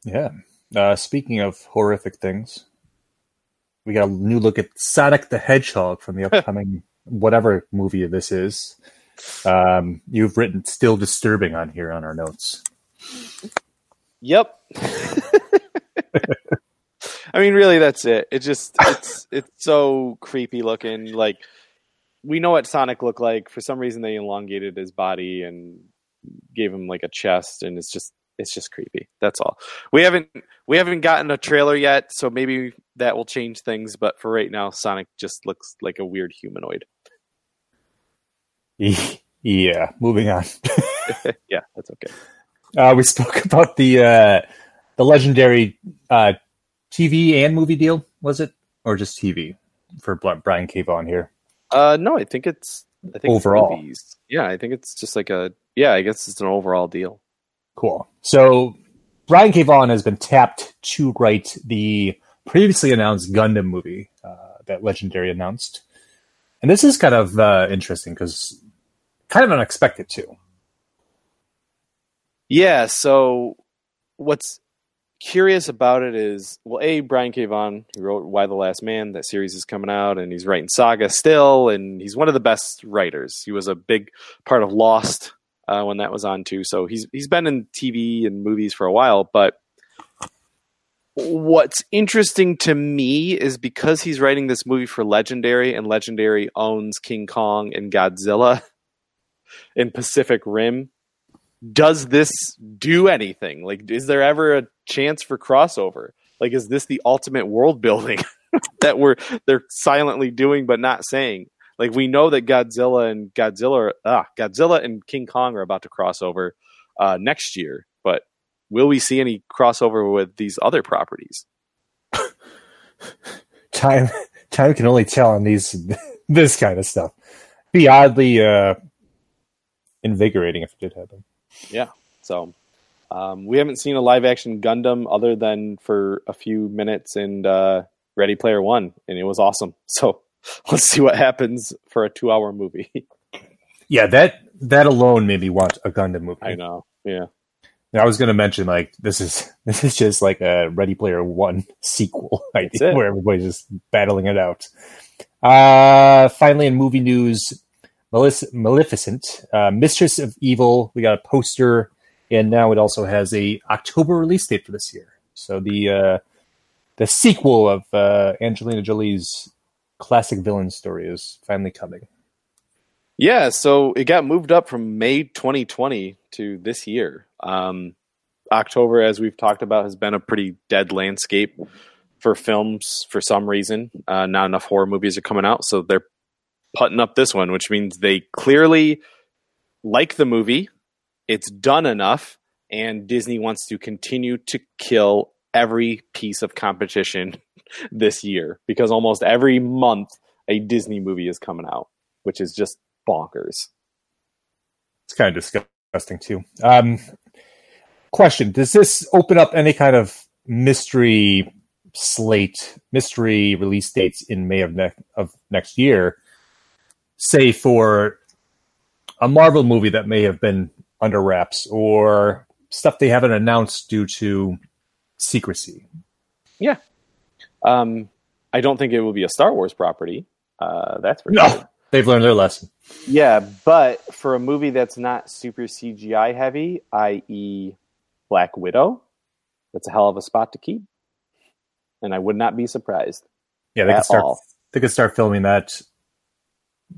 Yeah. Uh, speaking of horrific things, we got a new look at Sonic the Hedgehog from the upcoming whatever movie this is. Um, you've written "still disturbing" on here on our notes. Yep. I mean, really, that's it. It just it's it's so creepy looking. Like we know what Sonic looked like. For some reason, they elongated his body and gave him like a chest, and it's just it's just creepy. That's all. We haven't we haven't gotten a trailer yet, so maybe that will change things. But for right now, Sonic just looks like a weird humanoid. Yeah. Moving on. yeah, that's okay. Uh, we spoke about the uh, the legendary uh, TV and movie deal. Was it or just TV for Brian K. Vaughan here? Uh, no, I think it's I think Overall. it's. Yeah, I think it's just like a yeah. I guess it's an overall deal. Cool. So Brian K. Vaughan has been tapped to write the previously announced Gundam movie uh, that Legendary announced, and this is kind of uh, interesting because kind of unexpected too. Yeah. So what's curious about it is, well, a Brian K. Vaughan, who wrote Y the Last Man, that series is coming out, and he's writing Saga still, and he's one of the best writers. He was a big part of Lost uh, when that was on too. So he's he's been in TV and movies for a while, but. What's interesting to me is because he's writing this movie for Legendary, and Legendary owns King Kong and Godzilla in Pacific Rim, does this do anything? Like, is there ever a chance for crossover? Like, is this the ultimate world building that we're they're silently doing but not saying? Like, we know that Godzilla and Godzilla, ah, Godzilla and King Kong are about to cross over uh, next year, but will we see any crossover with these other properties? Time time can only tell on these this kind of stuff. Be oddly uh, invigorating if it did happen. Yeah. So um, we haven't seen a live action Gundam other than for a few minutes in uh, Ready Player One, and it was awesome. So let's see what happens for a two hour movie. Yeah, that that alone made me watch a Gundam movie. I know. Yeah. I was going to mention like this is this is just like a Ready Player One sequel where everybody's just battling it out. Uh, finally, in movie news, Malic- Maleficent, uh, Mistress of Evil. We got a poster, and now it also has a October release date for this year. So the uh, the sequel of uh, Angelina Jolie's classic villain story is finally coming. Yeah, so it got moved up from May 2020 to this year. Um, October, as we've talked about, has been a pretty dead landscape for films for some reason. Uh, not enough horror movies are coming out, so they're putting up this one, which means they clearly like the movie. It's done enough, and Disney wants to continue to kill every piece of competition this year because almost every month a Disney movie is coming out, which is just bonkers. It's kind of disgusting too. Um, question: Does this open up any kind of mystery slate, mystery release dates in May of, ne- of next year? Say for a Marvel movie that may have been under wraps, or stuff they haven't announced due to secrecy. Yeah. Um, I don't think it will be a Star Wars property. Uh, that's for No. sure. They've learned their lesson. Yeah, but for a movie that's not super CGI heavy, i.e., Black Widow, that's a hell of a spot to keep. And I would not be surprised Yeah, they could start. all. They could start filming that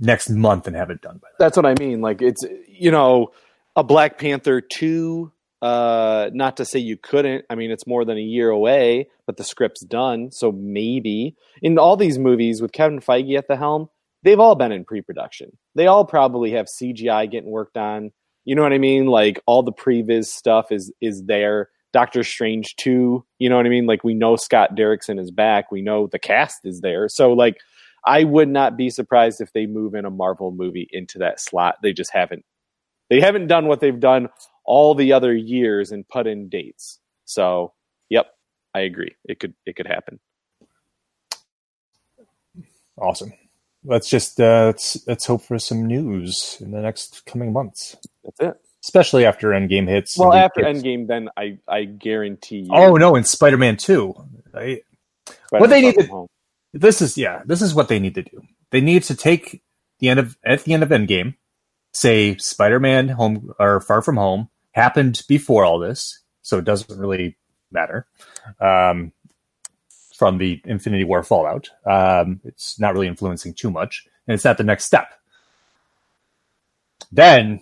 next month and have it done by then. That's what I mean. Like it's you know a Black Panther two. Uh, not to say you couldn't. I mean, it's more than a year away, but the script's done, so maybe in all these movies with Kevin Feige at the helm, they've all been in pre-production. They all probably have CGI getting worked on. You know what I mean? Like all the previs stuff is is there. Doctor Strange two. You know what I mean? Like we know Scott Derrickson is back. We know the cast is there. So like I would not be surprised if they move in a Marvel movie into that slot. They just haven't. They haven't done what they've done all the other years and put in dates. So, yep, I agree. It could it could happen. Awesome. Let's just uh, let's let's hope for some news in the next coming months. That's it. especially after Endgame hits. Well, after get- Endgame, then I I guarantee you. Oh no, in Spider-Man Two, I, Spider-Man what they need to- Home. this is yeah, this is what they need to do. They need to take the end of at the end of Endgame, say Spider-Man Home or Far From Home happened before all this, so it doesn't really matter. Um, from the Infinity War fallout, um, it's not really influencing too much, and it's at the next step. Then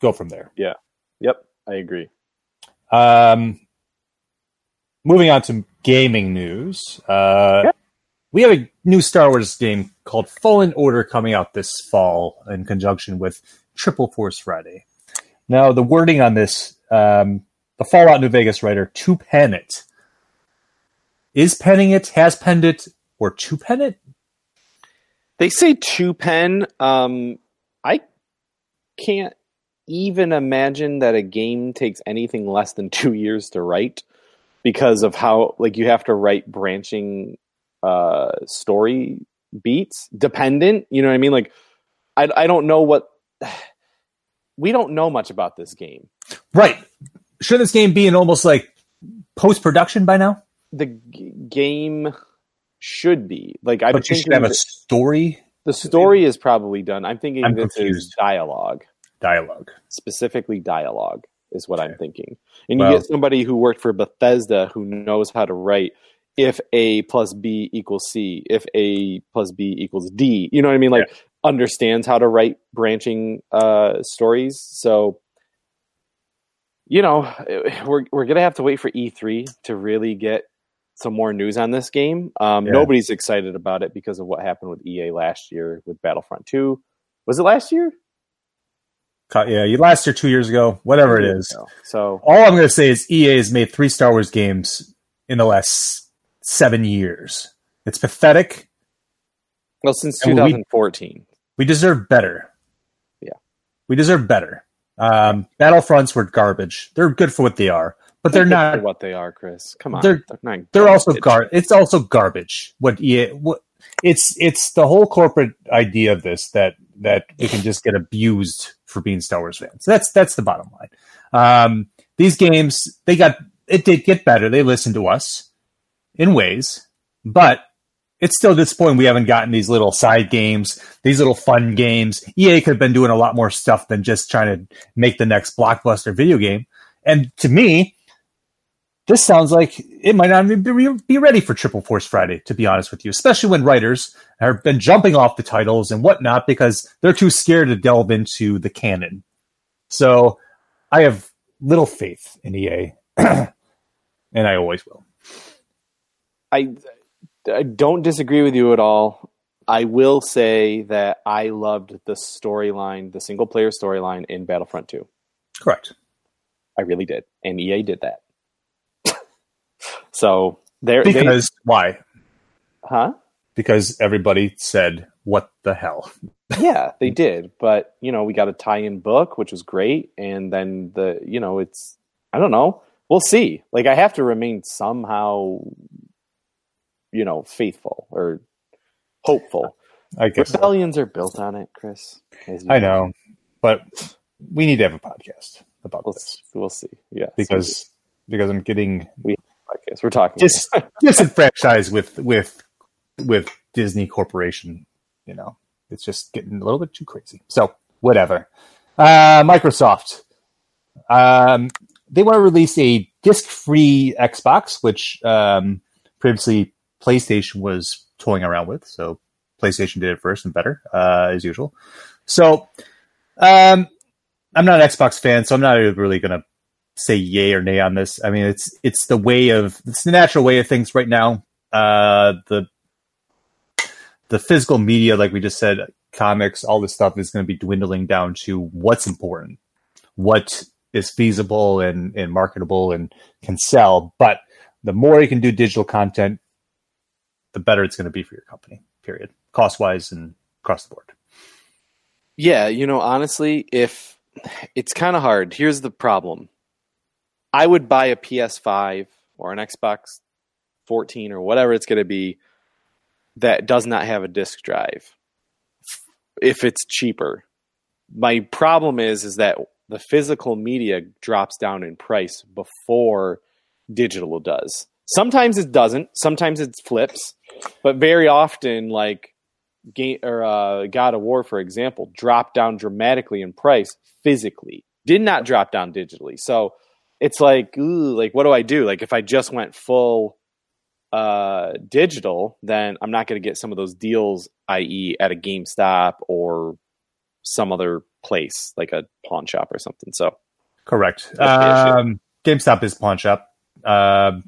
go from there. Yeah. Yep, I agree. Um, moving on to gaming news. Uh, Yeah. We have a new Star Wars game called Fallen Order coming out this fall in conjunction with Triple Force Friday. Now, the wording on this, um, the Fallout New Vegas writer, to pen it, is penning it, has penned it, or to pen it? They say to pen. Um, I can't even imagine that a game takes anything less than two years to write because of how like you have to write branching uh story beats dependent you know what i mean like i i don't know what we don't know much about this game Right. Should this game be in almost like post production by now? the g- game should be like i'm But you should have a story the story is probably done i'm thinking I'm this is confused. dialogue dialogue. specifically dialogue is what I'm thinking. And you get somebody who worked for Bethesda who knows how to write if A plus B equals C, if A plus B equals D. You know what I mean? Like understands how to write branching uh, stories. So you know, we're we're gonna have to wait for E3 to really get some more news on this game. Um, Yeah. Nobody's excited about it because of what happened with EA last year with Battlefront 2. Was it last year? Yeah, you last year, two years ago, whatever it is. So All I'm going to say is EA has made three Star Wars games in the last seven years. It's pathetic. Well, since And we- 2014. We deserve better. Yeah. We deserve better. Um, Battlefronts were garbage. They're good for what they are, but they're Good not. for what they are, Chris. Come on, They're- not They're also gar. It's also garbage. What EA? What? It's it's the whole corporate idea of this that that we can just get abused for being Star Wars fans. That's that's the bottom line. Um, these games they got it did get better. They listened to us in ways, but it's still disappointing we haven't gotten these little side games, these little fun games. EA could have been doing a lot more stuff than just trying to make the next blockbuster video game. And to me, this sounds like it might not even be, ready for Triple Force Friday, to be honest with you, especially when writers have been jumping off the titles and whatnot because they're too scared to delve into the canon. So I have little faith in EA, and I always will. I, I don't disagree with you at all. I will say that I loved the storyline, the single player storyline in Battlefront 2. Correct. I really did. And EA did that. so there they, Because why? huh? Because everybody said, "What the hell?" yeah, they did. But you know, we got a tie-in book, which was great, and then the you know, it's I don't know. We'll see. Like I have to remain somehow, you know, faithful or hopeful. I guess so. Rebellions are built on it, Chris. I know, but we need to have a podcast about We'll, this we'll see. Yeah, because because I'm getting we podcast. We're talking. dis- disenfranchised with with with Disney Corporation. You know, it's just getting a little bit too crazy. So whatever. Uh, Microsoft, um, they want to release a disc-free Xbox, which um, previously PlayStation was toying around with. So PlayStation did it first and better, uh, as usual. So um, I'm not an Xbox fan, so I'm not really going to say yay or nay on this. I mean, it's it's the way of it's the natural way of things right now. Uh, the the physical media, like we just said, comics, all this stuff is going to be dwindling down to what's important, what is feasible and, and marketable and can sell. But the more you can do digital content, the better it's going to be for your company. Period, cost wise and across the board. Yeah, you know, honestly, if it's kind of hard. Here's the problem. I would buy a PS5 or an Xbox 14 or whatever it's going to be that does not have a disk drive if it's cheaper. My problem is is that the physical media drops down in price before digital does. Sometimes it doesn't. Sometimes it flips, but very often, like game or uh, God of War, for example, dropped down dramatically in price physically. Did not drop down digitally. So it's like, ooh, like what do I do? Like if I just went full uh, digital, then I'm not going to get some of those deals, i.e., at a GameStop or some other place like a pawn shop or something. So Correct. Um, GameStop is pawn shop. Uh,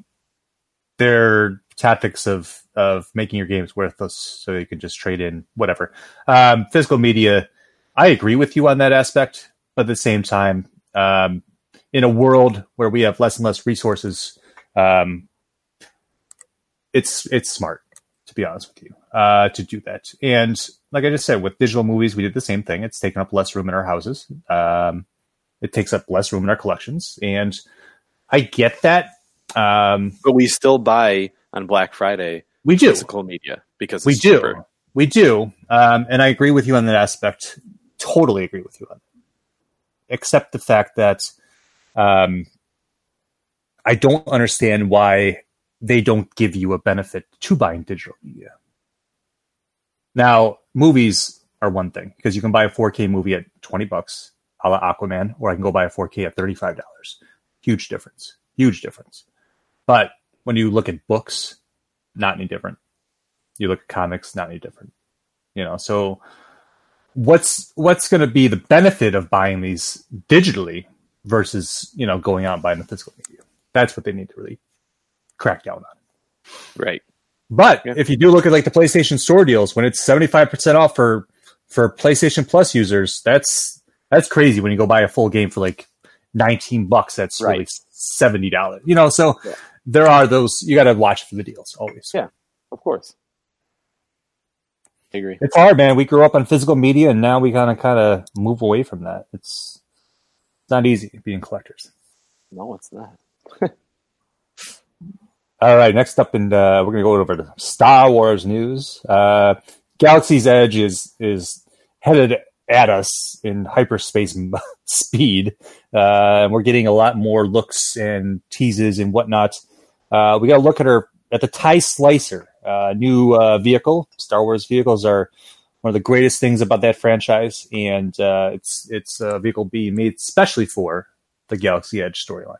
their tactics of of making your games worthless so you can just trade in whatever. Um, physical media, I agree with you on that aspect, but at the same time, um, in a world where we have less and less resources, um, it's it's smart to be honest with you uh, to do that. And like I just said, with digital movies, we did the same thing. It's taken up less room in our houses. Um, it takes up less room in our collections, and I get that. Um, but we still buy on Black Friday we do, physical media because we do, cheaper. we do, um, and I agree with you on that aspect. Totally agree with you on that. Except the fact that um, I don't understand why they don't give you a benefit to buying digital media. Now, movies are one thing because you can buy a 4K movie at 20 bucks, a la Aquaman, or I can go buy a 4K at $35. Huge difference. Huge difference. But when you look at books, not any different. You look at comics, not any different. You know, so what's what's going to be the benefit of buying these digitally versus you know going out and buying the physical media? That's what they need to really crack down on. Right. But Yeah. if you do look at like the PlayStation Store deals, when it's seventy five percent off for for PlayStation Plus users, that's that's crazy. When you go buy a full game for like nineteen bucks, that's really seventy dollars. You know, so Yeah. There are those. You got to watch for the deals always. Yeah. Of course. I agree. It's hard, man. We grew up on physical media, and now we kind of kind of move away from that. It's it's not easy being collectors. No, it's not. All right, next up, and uh, we're gonna go over to Star Wars news. Uh, Galaxy's Edge is is headed at us in hyperspace speed. Uh, and we're getting a lot more looks and teases and whatnot. Uh, we got to look at her at the Tie Slicer, uh, new uh, vehicle. Star Wars vehicles are one of the greatest things about that franchise, and uh, it's it's a vehicle being made especially for the Galaxy Edge storyline.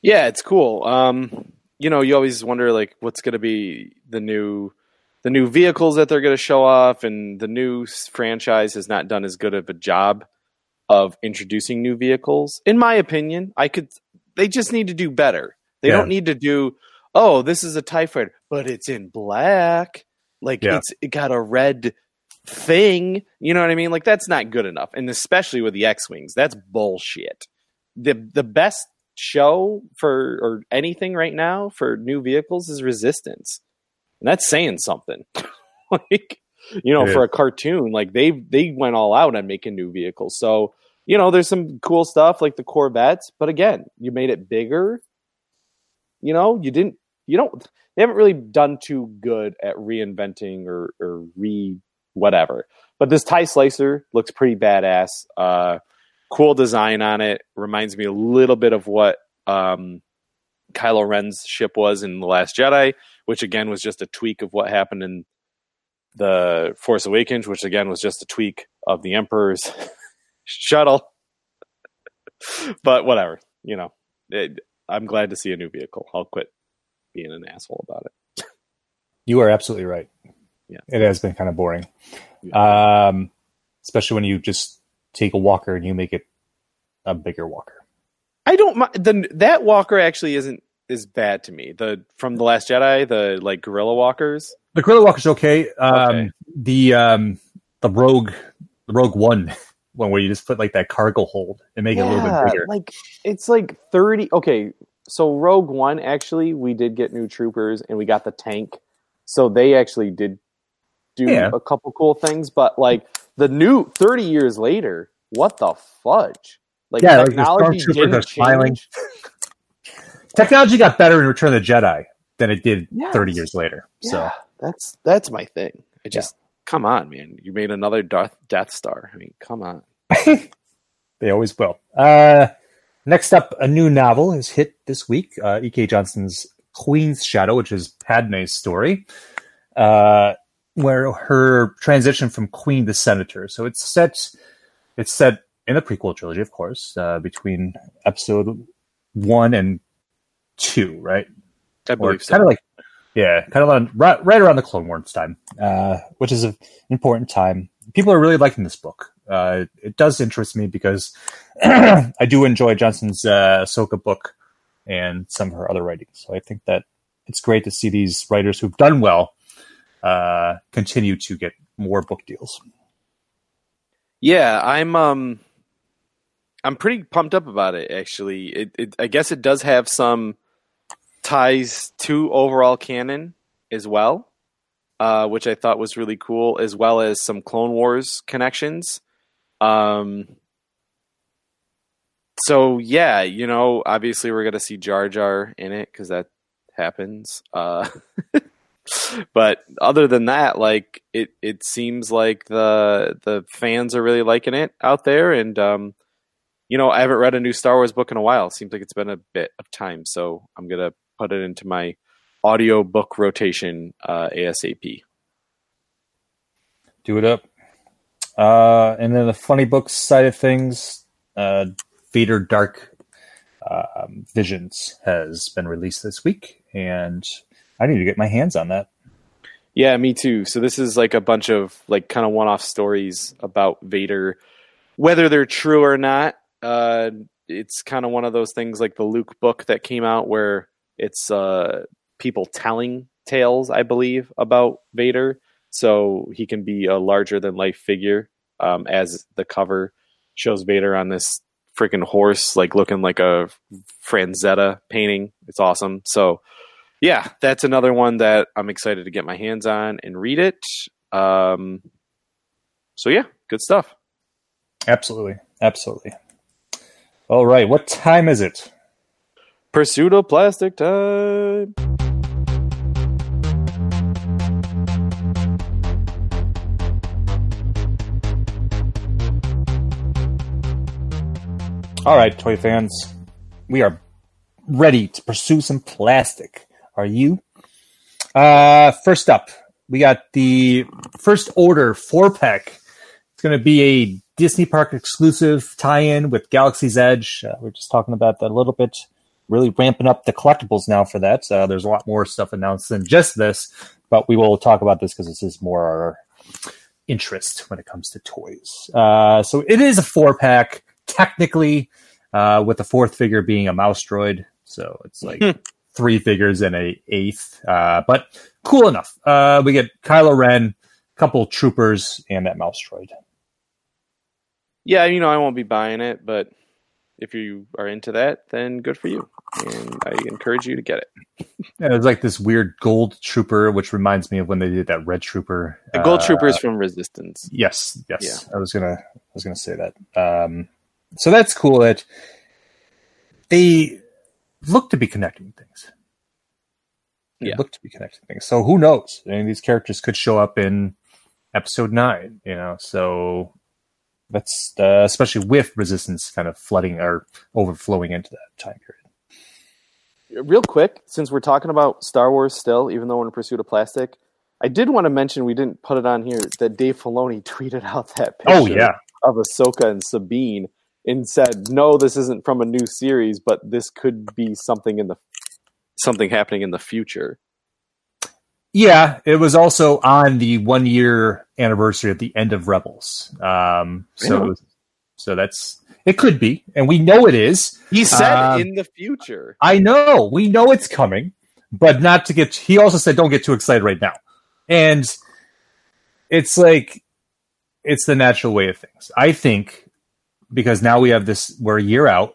Yeah, it's cool. Um, you know, you always wonder like what's going to be the new the new vehicles that they're going to show off, and the new franchise has not done as good of a job of introducing new vehicles. In my opinion, I could. They just need to do better. They Yeah. don't need to do. Oh, this is a Tie Fighter, but it's in black. Like Yeah. it's it got a red thing. You know what I mean? Like that's not good enough, and especially with the X wings, that's bullshit. the The best show for or anything right now for new vehicles is Resistance, and that's saying something. like you know, for a cartoon, like they they went all out on making new vehicles. So you know, there's some cool stuff like the Corvettes, but again, you made it bigger. You know, you didn't. You don't. They haven't really done too good at reinventing or or re whatever. But this tie slicer looks pretty badass. Uh, cool design on it. Reminds me a little bit of what um, Kylo Ren's ship was in the Last Jedi, which again was just a tweak of what happened in the Force Awakens, which again was just a tweak of the Emperor's shuttle. but whatever, you know, it, I'm glad to see a new vehicle. I'll quit being an asshole about it. You are absolutely right. Yeah. It has been kind of boring. Um, especially when you just take a walker and you make it a bigger walker. I don't mind the that walker actually isn't is bad to me. The from the Last Jedi, the like gorilla walkers. The Gorilla Walker's okay. Um, Okay. The um, the Rogue, the Rogue One one where you just put like that cargo hold and make it a little bit bigger. like it's like thirty. Okay, so Rogue One actually, we did get new troopers and we got the tank, so they actually did do Yeah. a couple cool things. But like the new thirty years later, what the fudge? Like Yeah, like the technology stormtroopers didn't are smiling. change. Technology got better in Return of the Jedi than it did Yes. 30 years later. So Yeah, that's that's my thing. I just come on, man. You made another Darth Death Star. I mean, come on. they always will. Uh, next up, a new novel is hit this week. Uh, E.K. Johnston's Queen's Shadow, which is Padme's story, uh, where her transition from queen to senator. So it's set, it's set in the prequel trilogy, of course, uh, between episode one and two, right? I or believe so. kind of like yeah kind of on, right, right around the clone wars time uh, which is an important time. People are really liking this book. Uh, it does interest me because i do enjoy johnston's uh, Ahsoka book and some of her other writings. So i think that it's great to see these writers who've done well uh, continue to get more book deals. Yeah, I'm um I'm pretty pumped up about it actually. It, it I guess it does have some ties to overall canon as well. Uh, which I thought was really cool, as well as some Clone Wars connections. Um, so yeah, you know, obviously we're gonna see Jar Jar in it because that happens. Uh, but other than that, like it, it seems like the the fans are really liking it out there, and um, you know, I haven't read a new Star Wars book in a while. Seems like it's been a bit of time, so I'm gonna put it into my audio book rotation uh, ASAP. do it up uh, and then the funny books side of things uh, vader dark um, visions has been released this week and i need to get my hands on that Yeah, me too. So this is like a bunch of like kind of one-off stories about Vader, whether they're true or not. Uh, it's kind of one of those things like the Luke book that came out where it's uh, people telling tales, I believe, about Vader. So he can be a larger than life figure, um, as the cover shows Vader on this freaking horse, like looking like a Frazetta painting. It's awesome. So yeah, that's another one that I'm excited to get my hands on and read it. Um, so yeah, good stuff. absolutely absolutely all right what time is it Pursuit of plastic time. all right toy fans we are ready to pursue some plastic. Are you? Uh first up we got the first order four pack. It's going to be a disney park exclusive tie-in with galaxy's edge. Uh, we are just talking about that a little bit really ramping up the collectibles now for that. Uh, there's a lot more stuff announced than just this but we will talk about this because this is more our interest when it comes to toys. Uh, so it is a four pack technically uh, with the fourth figure being a mouse droid. So it's like three figures and a eighth. Uh, but cool enough. Uh, we get kylo ren a couple troopers and that mouse droid. Yeah, you know I won't be buying it, but if you are into that, then good for you, and I encourage you to get it. Yeah, it was like this weird gold trooper, which reminds me of when they did that red trooper. The Gold uh, Troopers from Resistance. Yes, yes. I was gonna, I was gonna say that. Um, so that's cool that they look to be connecting things. They Yeah. look to be connecting things. So who knows? I mean, these characters could show up in episode nine. You know, so that's uh, especially with resistance kind of flooding or overflowing into that time period. Real quick, since we're talking about Star Wars still, even though we're in pursuit of plastic, I did want to mention we didn't put it on here that Dave Filoni tweeted out that picture Oh yeah, of Ahsoka and Sabine and said, "No, this isn't from a new series, but this could be something in the something happening in the future." Yeah, it was also on the one year anniversary at the end of Rebels. Um, so, was, so that's it could be, and we know it is. He said Um, in the future. I know we know it's coming, but not to get. He also said, "Don't get too excited right now," and it's like it's the natural way of things. I think because now we have this, we're a year out.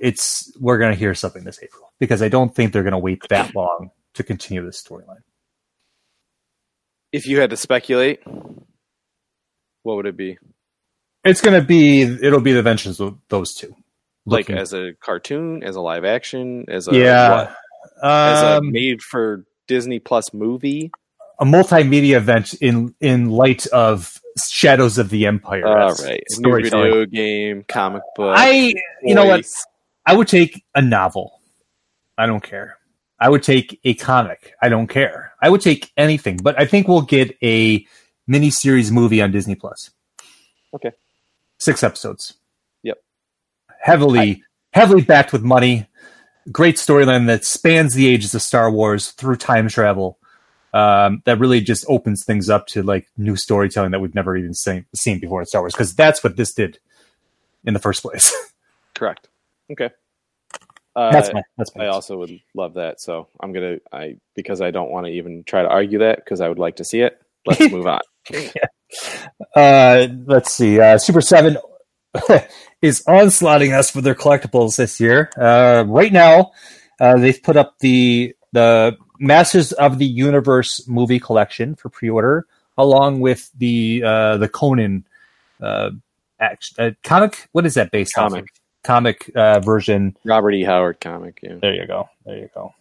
It's we're going to hear something this April because I don't think they're going to wait that long to continue this storyline. If you had to speculate, what would it be? It's going to be it'll be the adventures of those two. Like Looking- as a cartoon, as a live action, as a yeah, what? as a um, made for Disney Plus movie? a multimedia event in in light of Shadows of the Empire. All right, new video game, comic book. I, you know what? I would take a novel. I don't care. I would take a comic. I don't care. I would take anything, but I think we'll get a miniseries movie on Disney Plus. Okay. Six episodes. Yep. Heavily, heavily backed with money. Great storyline that spans the ages of Star Wars through time travel. Um, that really just opens things up to like new storytelling that we've never even seen, seen before in Star Wars because that's what this did in the first place. Correct. Okay. Uh, that's my that's my I also would love that. So I'm gonna I because I don't want to even try to argue that because I would like to see it. Let's move on. Uh, let's see. Uh, Super Seven is onslaughting us for their collectibles this year. Uh, right now, uh, they've put up the the Masters of the Universe movie collection for pre-order, along with the uh, the Conan uh, act, uh, comic. What is that based? Comic. of? Comic uh, version. Robert E. Howard comic. Yeah. There you go. There you go.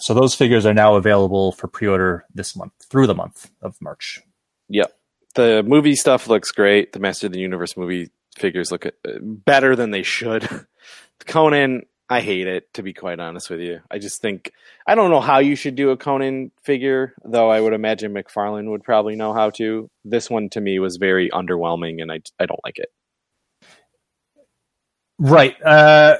So those figures are now available for pre-order this month through the month of March. Yep. The movie stuff looks great. The Master of the Universe movie figures look uh, better than they should. Conan, I hate it to be quite honest with you. I just think I don't know how you should do a Conan figure, though I would imagine McFarlane would probably know how to. This one to me was very underwhelming and I I don't like it. Right. Uh,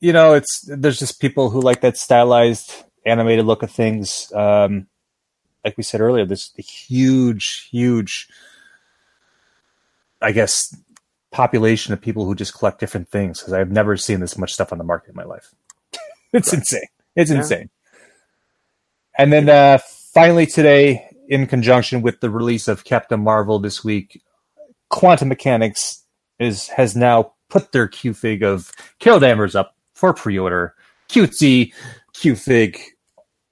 you know, it's there's just people who like that stylized animated look of things. Um, like we said earlier, a huge, huge, I guess, population of people who just collect different things because I've never seen this much stuff on the market in my life. it's insane. It's Yeah. insane. And then uh, finally today, in conjunction with the release of Captain Marvel this week, Quantum Mechanix is has now put their Q fig of Carol Danvers up for pre-order. Cutesy Q fig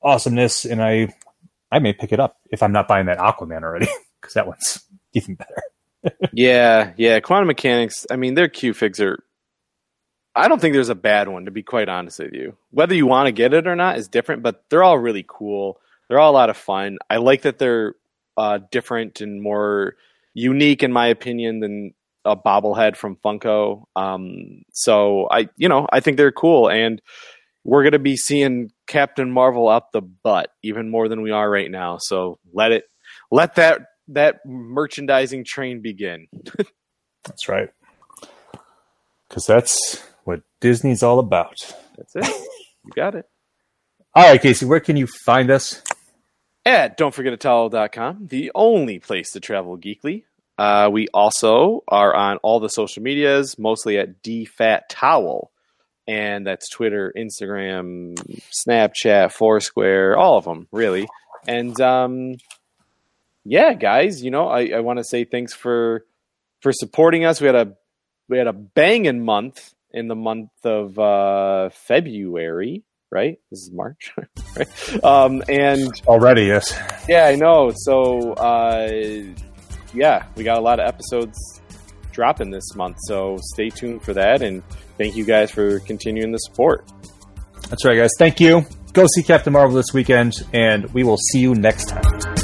awesomeness, and I I may pick it up if I'm not buying that Aquaman already because that one's even better. yeah, yeah. Quantum Mechanix. I mean, their Q figs are. I don't think there's a bad one, to be quite honest with you. Whether you want to get it or not is different, but they're all really cool. They're all a lot of fun. I like that they're uh, different and more unique, in my opinion, than a bobblehead from Funko. Um, so I, you know, I think they're cool, and we're gonna be seeing Captain Marvel up the butt even more than we are right now. So let it, let that that merchandising train begin. That's right. Because that's what Disney's all about. That's it. You got it. All right, Casey, where can you find us? At don'tforgetatowel.com, the only place to travel geekly. Uh, we also are on all the social medias, mostly at DFAT Towel. And that's Twitter, Instagram, Snapchat, Foursquare, all of them, really. And um, yeah, guys, you know, I, I want to say thanks for for supporting us. We had a we had a banging month in the month of uh, February, right? This is March, right? Um, and Already, yes. yeah, I know. So, uh, yeah, we got a lot of episodes dropping this month. So stay tuned for that. And thank you guys for continuing the support. That's right, guys. Thank you. Go see Captain Marvel this weekend, and we will see you next time.